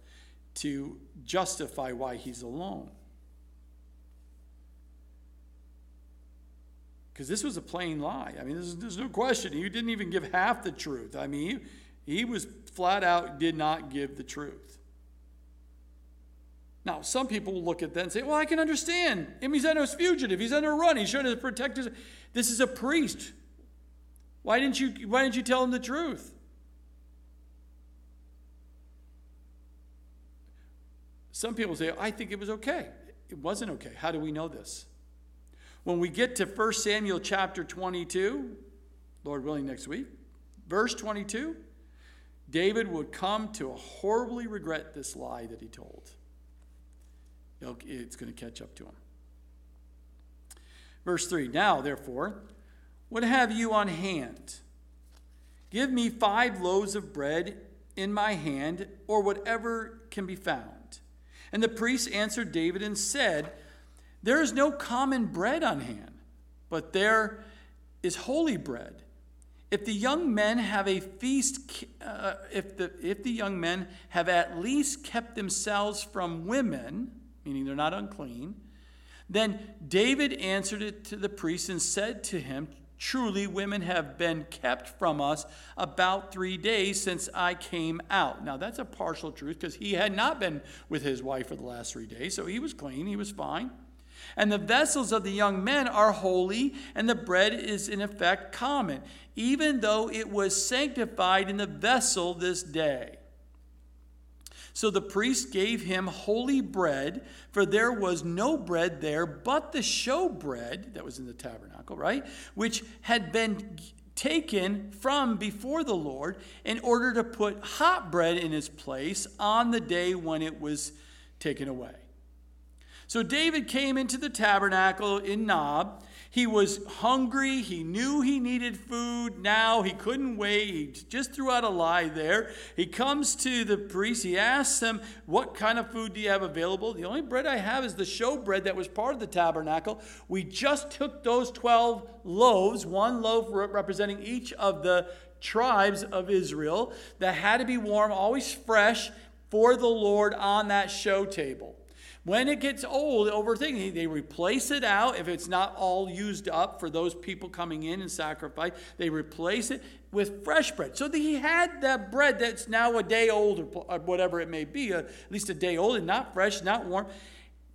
to justify why he's alone. Because this was a plain lie. I mean, there's, there's no question. He didn't even give half the truth. I mean, he, he was flat out did not give the truth. Now, some people will look at that and say, well, I can understand. Him, he's under a fugitive. He's under a run. He's trying to protect his. This is a priest. Why didn't you, why didn't you tell him the truth? Some people say, I think it was okay. It wasn't okay. How do we know this? When we get to 1 Samuel chapter 22, Lord willing, next week. Verse 22 David would come to horribly regret this lie that he told. It's going to catch up to him. Verse 3 Now, therefore, what have you on hand? Give me five loaves of bread in my hand, or whatever can be found. And the priest answered David and said, There is no common bread on hand, but there is holy bread. If the young men have a feast, uh, if, the, if the young men have at least kept themselves from women, meaning they're not unclean, then David answered it to the priest and said to him, Truly, women have been kept from us about three days since I came out. Now, that's a partial truth because he had not been with his wife for the last three days, so he was clean, he was fine. And the vessels of the young men are holy, and the bread is in effect common, even though it was sanctified in the vessel this day. So the priest gave him holy bread, for there was no bread there but the show bread that was in the tabernacle, right? Which had been taken from before the Lord in order to put hot bread in its place on the day when it was taken away. So David came into the tabernacle in Nob he was hungry. He knew he needed food. Now he couldn't wait. He just threw out a lie there. He comes to the priest. He asks him, What kind of food do you have available? The only bread I have is the show bread that was part of the tabernacle. We just took those 12 loaves, one loaf representing each of the tribes of Israel, that had to be warm, always fresh for the Lord on that show table. When it gets old, over thing, they replace it out. If it's not all used up for those people coming in and sacrifice, they replace it with fresh bread. So he had that bread that's now a day old or whatever it may be, at least a day old and not fresh, not warm.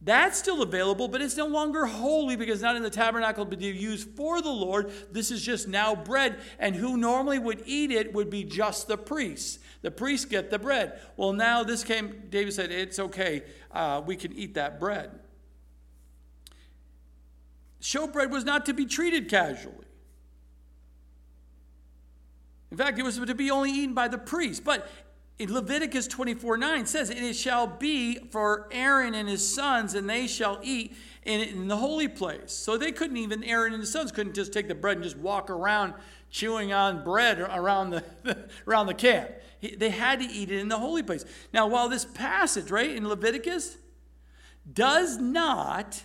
That's still available, but it's no longer holy because not in the tabernacle, but used for the Lord. This is just now bread, and who normally would eat it would be just the priests. The priests get the bread. Well, now this came, David said, It's okay, uh, we can eat that bread. Showbread was not to be treated casually. In fact, it was to be only eaten by the priest. But Leviticus 24 9 says, And it shall be for Aaron and his sons, and they shall eat in, in the holy place. So they couldn't even, Aaron and his sons couldn't just take the bread and just walk around chewing on bread around the, around the camp. They had to eat it in the holy place. Now, while this passage, right, in Leviticus, does not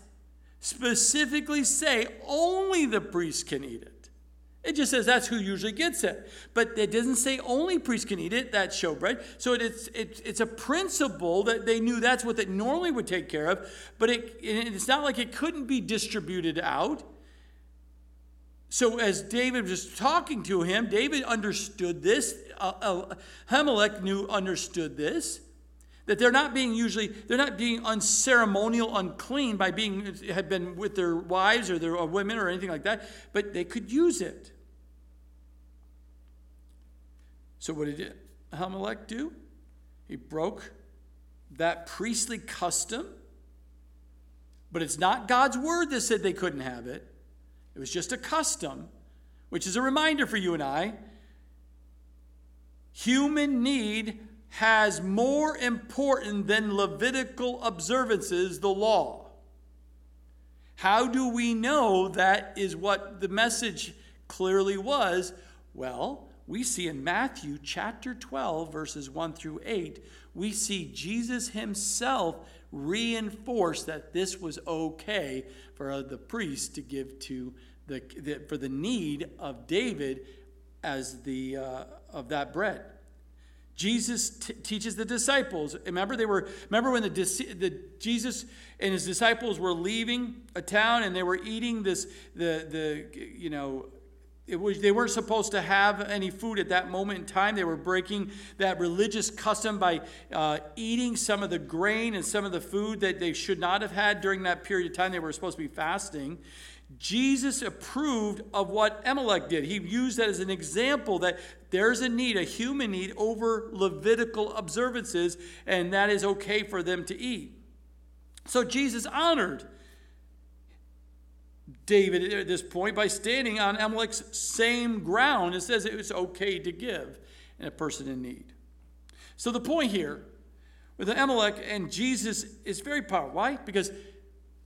specifically say only the priest can eat it. It just says that's who usually gets it. But it doesn't say only priests can eat it, that showbread. So it's, it's, it's a principle that they knew that's what they normally would take care of. But it, it's not like it couldn't be distributed out. So as David was talking to him, David understood this. Uh, uh, knew understood this. That they're not being usually, they're not being unceremonial, unclean by being, had been with their wives or their women or anything like that, but they could use it. So what did Ahimelech do? He broke that priestly custom, but it's not God's word that said they couldn't have it. It was just a custom, which is a reminder for you and I. Human need has more important than Levitical observances the law. How do we know that is what the message clearly was? Well, we see in Matthew chapter 12, verses 1 through 8, we see Jesus himself reinforce that this was okay for the priest to give to the, the for the need of David as the uh, of that bread. Jesus t- teaches the disciples. Remember, they were. Remember when the, the Jesus and his disciples were leaving a town and they were eating this. The the you know. It was, they weren't supposed to have any food at that moment in time. They were breaking that religious custom by uh, eating some of the grain and some of the food that they should not have had during that period of time. They were supposed to be fasting. Jesus approved of what Ahimelech did. He used that as an example that there's a need, a human need, over Levitical observances, and that is okay for them to eat. So Jesus honored David at this point by standing on Amalek's same ground. It says it was okay to give in a person in need. So the point here with Amalek and Jesus is very powerful. Why? Because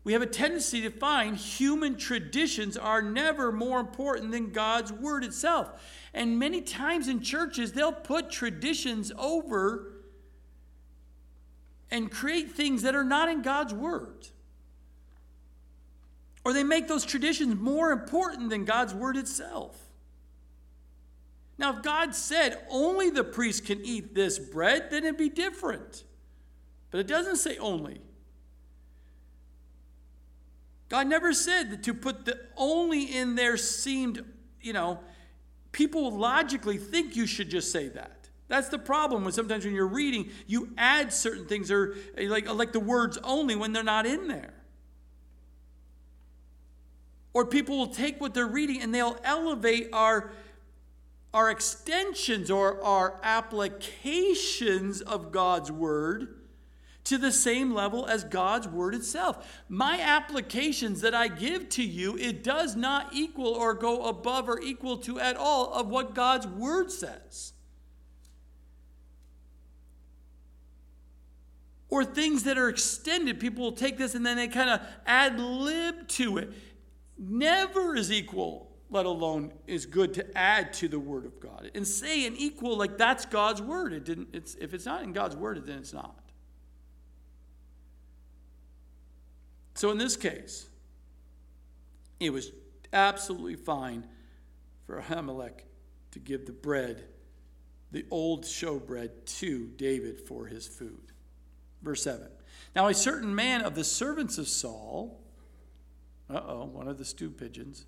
we have a tendency to find human traditions are never more important than God's word itself. And many times in churches, they'll put traditions over and create things that are not in God's word. Or they make those traditions more important than God's word itself. Now, if God said only the priest can eat this bread, then it'd be different. But it doesn't say only. God never said that to put the only in there seemed, you know, people logically think you should just say that. That's the problem when sometimes when you're reading, you add certain things or eh, like, like the words only when they're not in there. Or people will take what they're reading and they'll elevate our, our extensions or our applications of God's word to the same level as God's word itself. My applications that I give to you, it does not equal or go above or equal to at all of what God's word says. Or things that are extended, people will take this and then they kind of ad lib to it. Never is equal let alone is good to add to the word of God. And say an equal like that's God's word. It didn't it's if it's not in God's word, then it's not. So in this case, it was absolutely fine for Ahimelech to give the bread, the old showbread, to David for his food. Verse 7. Now, a certain man of the servants of Saul, uh oh, one of the stew pigeons,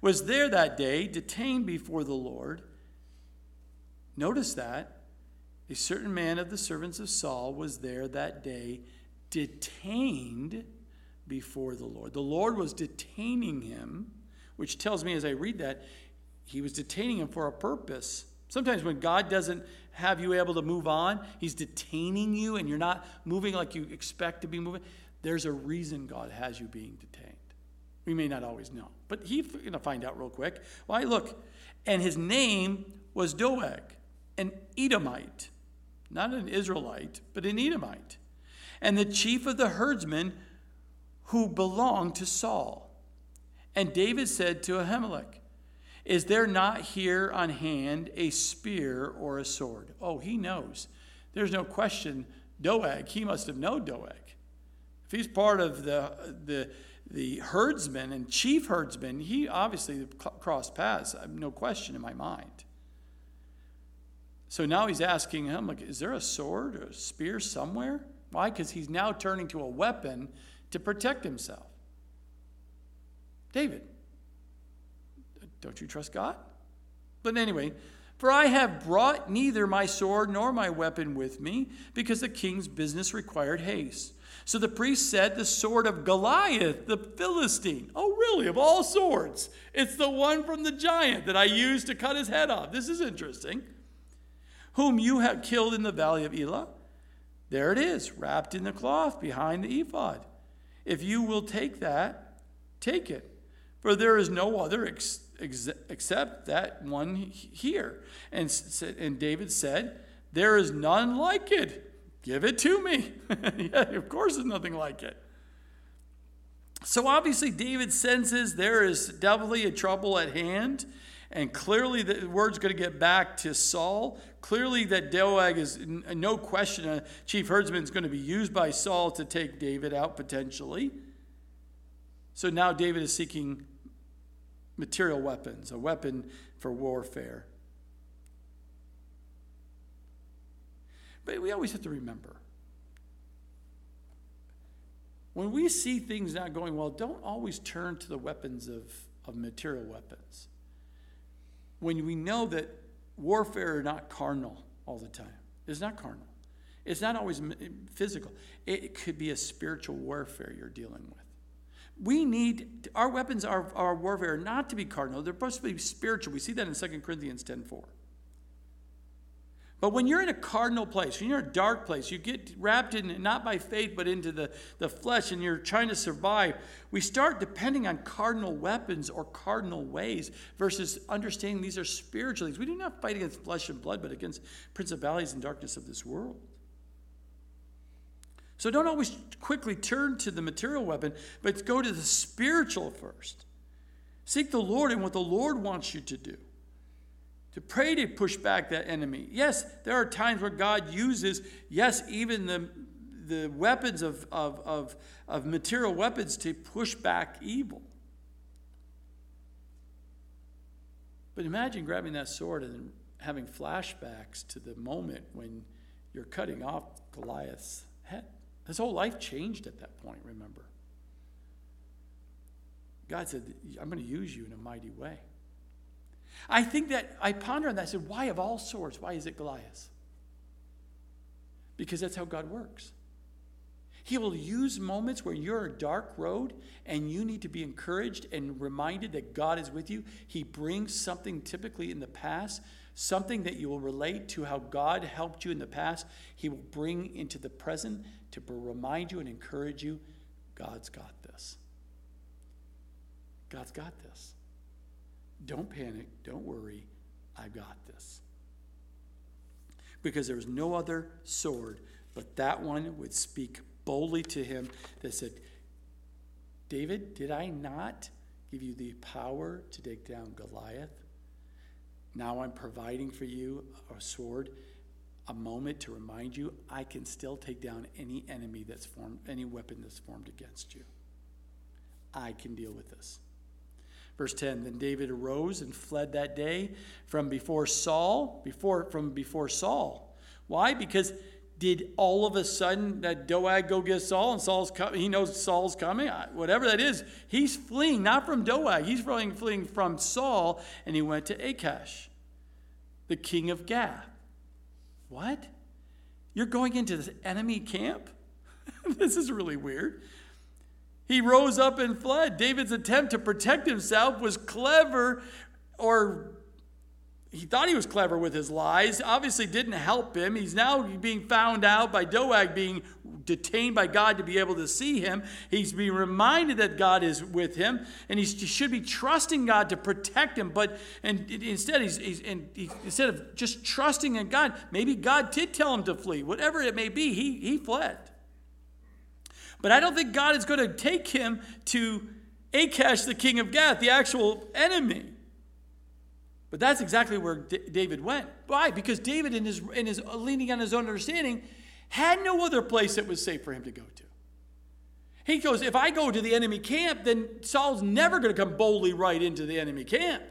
was there that day, detained before the Lord. Notice that. A certain man of the servants of Saul was there that day, detained before the Lord. The Lord was detaining him, which tells me as I read that, he was detaining him for a purpose. Sometimes when God doesn't have you able to move on, he's detaining you and you're not moving like you expect to be moving. There's a reason God has you being detained. We may not always know, but he's going to find out real quick. Why, look, and his name was Doeg, an Edomite, not an Israelite, but an Edomite. And the chief of the herdsmen who belonged to Saul. And David said to Ahimelech, Is there not here on hand a spear or a sword? Oh, he knows. There's no question. Doeg, he must have known Doeg. If he's part of the, the, the herdsmen and chief herdsmen, he obviously crossed paths. Uh, no question in my mind. So now he's asking him, like, is there a sword or a spear somewhere? Why? Because he's now turning to a weapon to protect himself. David, don't you trust God? But anyway, for I have brought neither my sword nor my weapon with me, because the king's business required haste. So the priest said, The sword of Goliath, the Philistine. Oh, really? Of all swords? It's the one from the giant that I used to cut his head off. This is interesting. Whom you have killed in the valley of Elah. There it is, wrapped in the cloth behind the ephod. If you will take that, take it. For there is no other ex- ex- except that one here. And, and David said, There is none like it. Give it to me. yeah, of course, there's nothing like it. So obviously, David senses there is definitely a trouble at hand. And clearly, the word's going to get back to Saul. Clearly, that Doeg is no question a chief herdsman is going to be used by Saul to take David out potentially. So now David is seeking material weapons, a weapon for warfare. But we always have to remember when we see things not going well, don't always turn to the weapons of, of material weapons when we know that warfare is not carnal all the time. It's not carnal. It's not always physical. It could be a spiritual warfare you're dealing with. We need our weapons are our warfare not to be carnal, they're supposed to be spiritual. We see that in 2 Corinthians 10:4. But when you're in a cardinal place, when you're in a dark place, you get wrapped in not by faith but into the, the flesh and you're trying to survive, we start depending on cardinal weapons or cardinal ways versus understanding these are spiritual things. We do not fight against flesh and blood, but against principalities and darkness of this world. So don't always quickly turn to the material weapon, but go to the spiritual first. Seek the Lord and what the Lord wants you to do to pray to push back that enemy. Yes, there are times where God uses, yes, even the, the weapons of, of, of, of material weapons to push back evil. But imagine grabbing that sword and having flashbacks to the moment when you're cutting off Goliath's head. His whole life changed at that point, remember. God said, I'm going to use you in a mighty way. I think that I ponder on that. I said, why of all sorts? Why is it Goliath? Because that's how God works. He will use moments where you're a dark road and you need to be encouraged and reminded that God is with you. He brings something typically in the past, something that you will relate to how God helped you in the past. He will bring into the present to remind you and encourage you God's got this. God's got this. Don't panic. Don't worry. I've got this. Because there was no other sword, but that one would speak boldly to him that said, David, did I not give you the power to take down Goliath? Now I'm providing for you a sword, a moment to remind you I can still take down any enemy that's formed, any weapon that's formed against you. I can deal with this. Verse 10 Then David arose and fled that day from before Saul, before, from before Saul. Why? Because did all of a sudden that Doeg go get Saul and Saul's coming? He knows Saul's coming. Whatever that is, he's fleeing not from Doeg. He's fleeing, fleeing from Saul, and he went to Achish, the king of Gath. What? You're going into this enemy camp? this is really weird. He rose up and fled. David's attempt to protect himself was clever, or he thought he was clever with his lies. Obviously, didn't help him. He's now being found out by Doeg being detained by God to be able to see him. He's being reminded that God is with him, and he should be trusting God to protect him. But and instead, he's, he's and he, instead of just trusting in God, maybe God did tell him to flee. Whatever it may be, he he fled. But I don't think God is going to take him to Achish, the king of Gath, the actual enemy. But that's exactly where D- David went. Why? Because David, in his, in his leaning on his own understanding, had no other place that was safe for him to go to. He goes, if I go to the enemy camp, then Saul's never going to come boldly right into the enemy camp.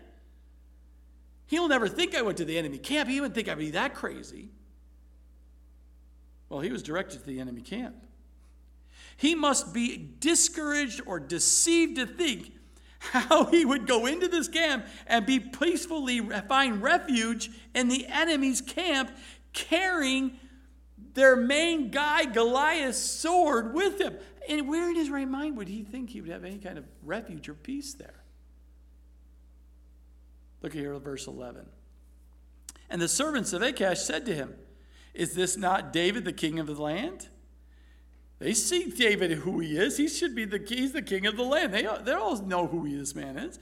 He'll never think I went to the enemy camp. He wouldn't think I'd be that crazy. Well, he was directed to the enemy camp. He must be discouraged or deceived to think how he would go into this camp and be peacefully find refuge in the enemy's camp carrying their main guy Goliath's sword with him. And where in his right mind would he think he would have any kind of refuge or peace there? Look here at verse 11. And the servants of Achish said to him, Is this not David, the king of the land? They see David who he is. He should be the he's the king of the land. They, they all know who he, this man is.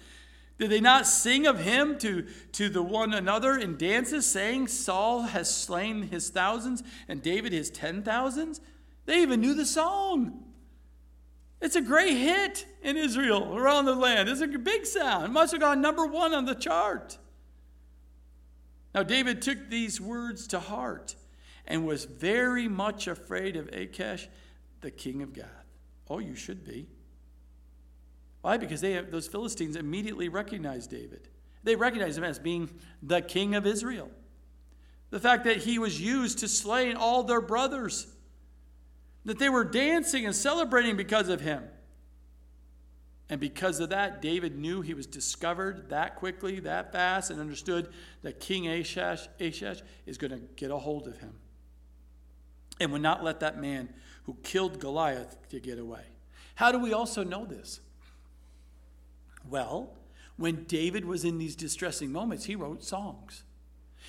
Did they not sing of him to, to the one another in dances, saying, Saul has slain his thousands and David his ten thousands? They even knew the song. It's a great hit in Israel, around the land. It's a big sound. It must have gone number one on the chart. Now, David took these words to heart and was very much afraid of Achish the king of Gath. Oh, you should be. Why? Because they have, those Philistines immediately recognized David. They recognized him as being the king of Israel. The fact that he was used to slay all their brothers, that they were dancing and celebrating because of him. And because of that, David knew he was discovered that quickly, that fast, and understood that King Achish, Achish is going to get a hold of him and would not let that man who killed Goliath to get away. How do we also know this? Well, when David was in these distressing moments, he wrote songs.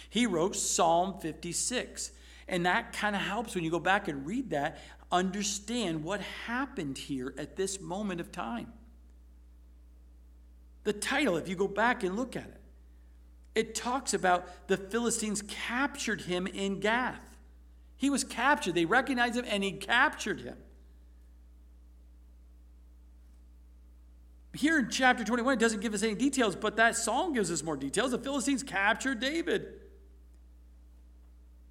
He wrote Psalm 56. And that kind of helps when you go back and read that, understand what happened here at this moment of time. The title, if you go back and look at it, it talks about the Philistines captured him in Gath. He was captured. They recognized him and he captured him. Here in chapter 21, it doesn't give us any details, but that song gives us more details. The Philistines captured David.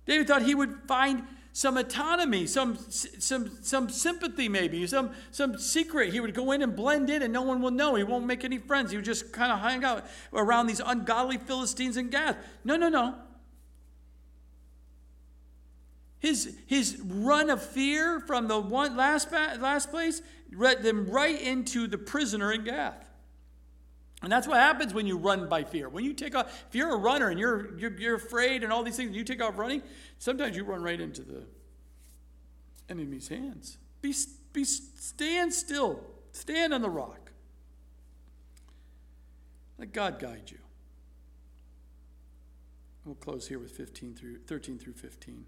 David thought he would find some autonomy, some, some, some sympathy, maybe, some, some secret. He would go in and blend in and no one will know. He won't make any friends. He would just kind of hang out around these ungodly Philistines in Gath. No, no, no. His, his run of fear from the one last, last place led them right into the prisoner in Gath. And that's what happens when you run by fear. When you take off, if you're a runner and you're, you're, you're afraid and all these things, and you take off running, sometimes you run right into the enemy's hands. Be, be, stand still. Stand on the rock. Let God guide you. We'll close here with 15 through 13 through 15.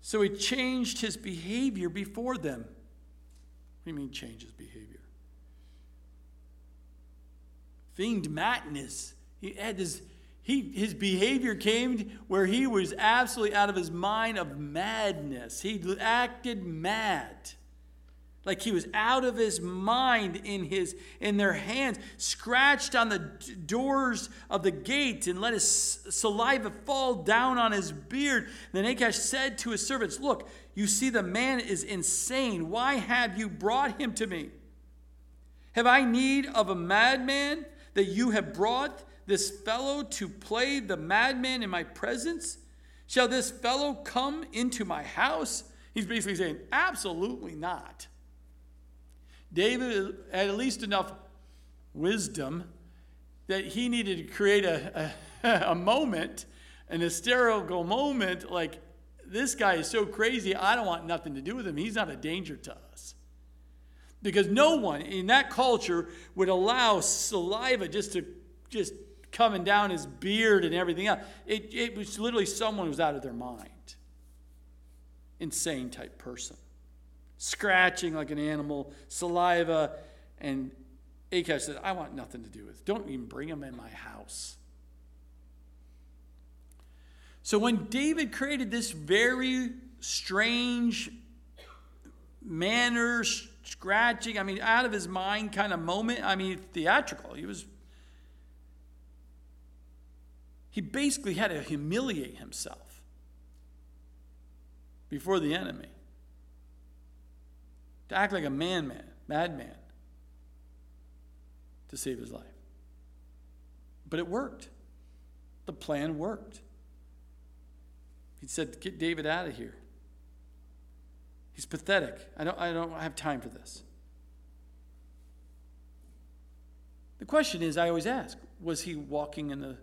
So he changed his behavior before them. What do you mean change his behavior? feigned madness. He had this, he, his behavior came where he was absolutely out of his mind of madness. He acted mad. Like he was out of his mind in his in their hands, scratched on the doors of the gate and let his saliva fall down on his beard. Then Achish said to his servants, Look, you see the man is insane. Why have you brought him to me? Have I need of a madman that you have brought this fellow to play the madman in my presence? Shall this fellow come into my house? He's basically saying, absolutely not. David had at least enough wisdom that he needed to create a, a, a moment, an hysterical moment, like, this guy is so crazy, I don't want nothing to do with him. He's not a danger to us. Because no one in that culture would allow saliva just to just coming down his beard and everything else. It, it was literally someone who was out of their mind. Insane type person. Scratching like an animal, saliva, and Achish said, I want nothing to do with it. Don't even bring him in my house. So when David created this very strange manner, scratching, I mean, out of his mind kind of moment. I mean, theatrical. He was. He basically had to humiliate himself before the enemy. To act like a man, man, madman to save his life. But it worked. The plan worked. He said, Get David out of here. He's pathetic. I don't, I don't have time for this. The question is, I always ask, was he walking in the,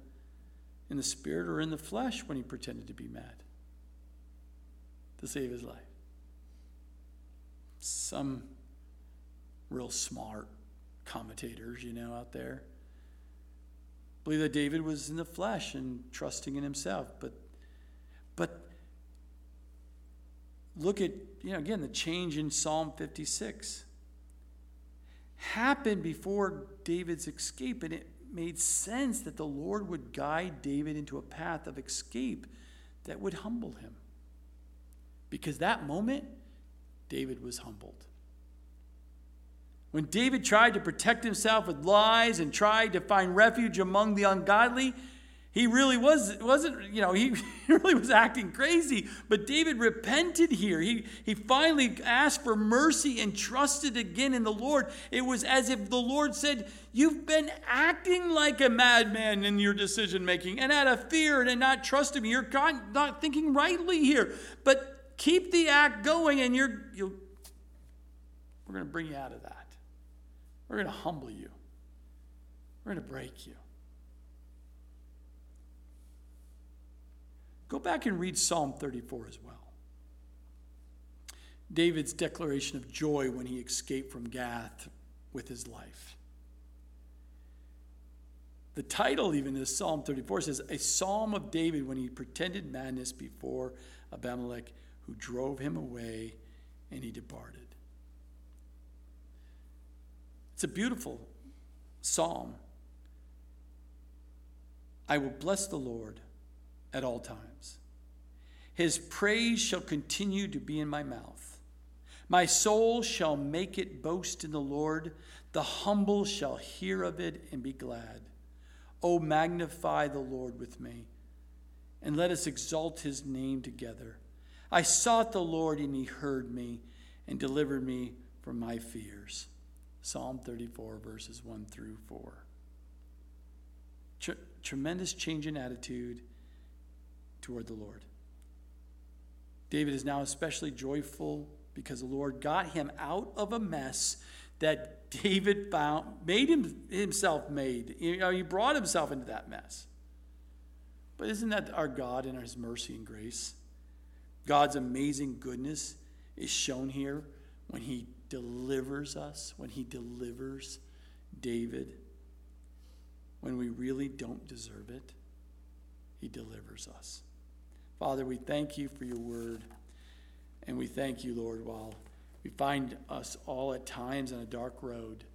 in the spirit or in the flesh when he pretended to be mad to save his life? Some real smart commentators, you know, out there believe that David was in the flesh and trusting in himself, but but look at, you know, again, the change in Psalm 56 happened before David's escape, and it made sense that the Lord would guide David into a path of escape that would humble him. Because that moment, David was humbled. When David tried to protect himself with lies and tried to find refuge among the ungodly, he really was wasn't you know he really was acting crazy. But david repented here. He he finally asked for mercy and trusted again in the lord. It was as if the lord said you've been acting like a madman in your decision making and out of fear and not trusting me you're not thinking rightly here. But keep the act going and you're you'll we're going to bring you out of that we're going to humble you we're going to break you Go back and read Psalm 34 as well. David's declaration of joy when he escaped from Gath with his life. The title, even, is Psalm 34 says, A psalm of David when he pretended madness before Abimelech, who drove him away and he departed. It's a beautiful psalm. I will bless the Lord at all times. His praise shall continue to be in my mouth. My soul shall make it boast in the Lord. The humble shall hear of it and be glad. O magnify the Lord with me, and let us exalt his name together. I sought the Lord, and he heard me and delivered me from my fears. Psalm 34, verses 1 through 4. Tr- tremendous change in attitude toward the Lord. David is now especially joyful because the Lord got him out of a mess that David found, made him, himself made. You know, he brought himself into that mess. But isn't that our God and his mercy and grace? God's amazing goodness is shown here when he delivers us, when he delivers David, when we really don't deserve it, he delivers us. Father, we thank you for your word, and we thank you, Lord, while we find us all at times on a dark road.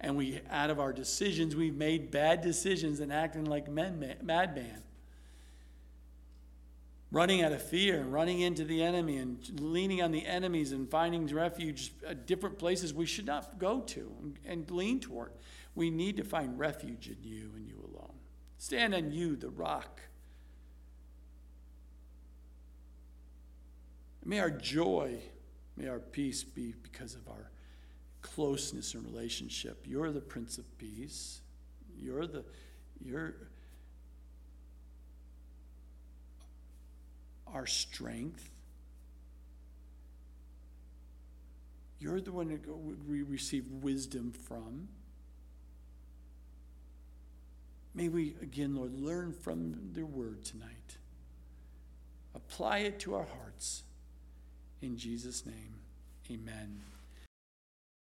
And we, out of our decisions, we've made bad decisions and acting like men, madman running out of fear and running into the enemy and leaning on the enemies and finding refuge at different places we should not go to and lean toward. We need to find refuge in you and you alone. Stand on you, the rock. May our joy, may our peace be because of our closeness and relationship. You're the Prince of Peace. You're the you're our strength. You're the one that we receive wisdom from. May we, again, Lord, learn from the word tonight. Apply it to our hearts. In Jesus' name, amen.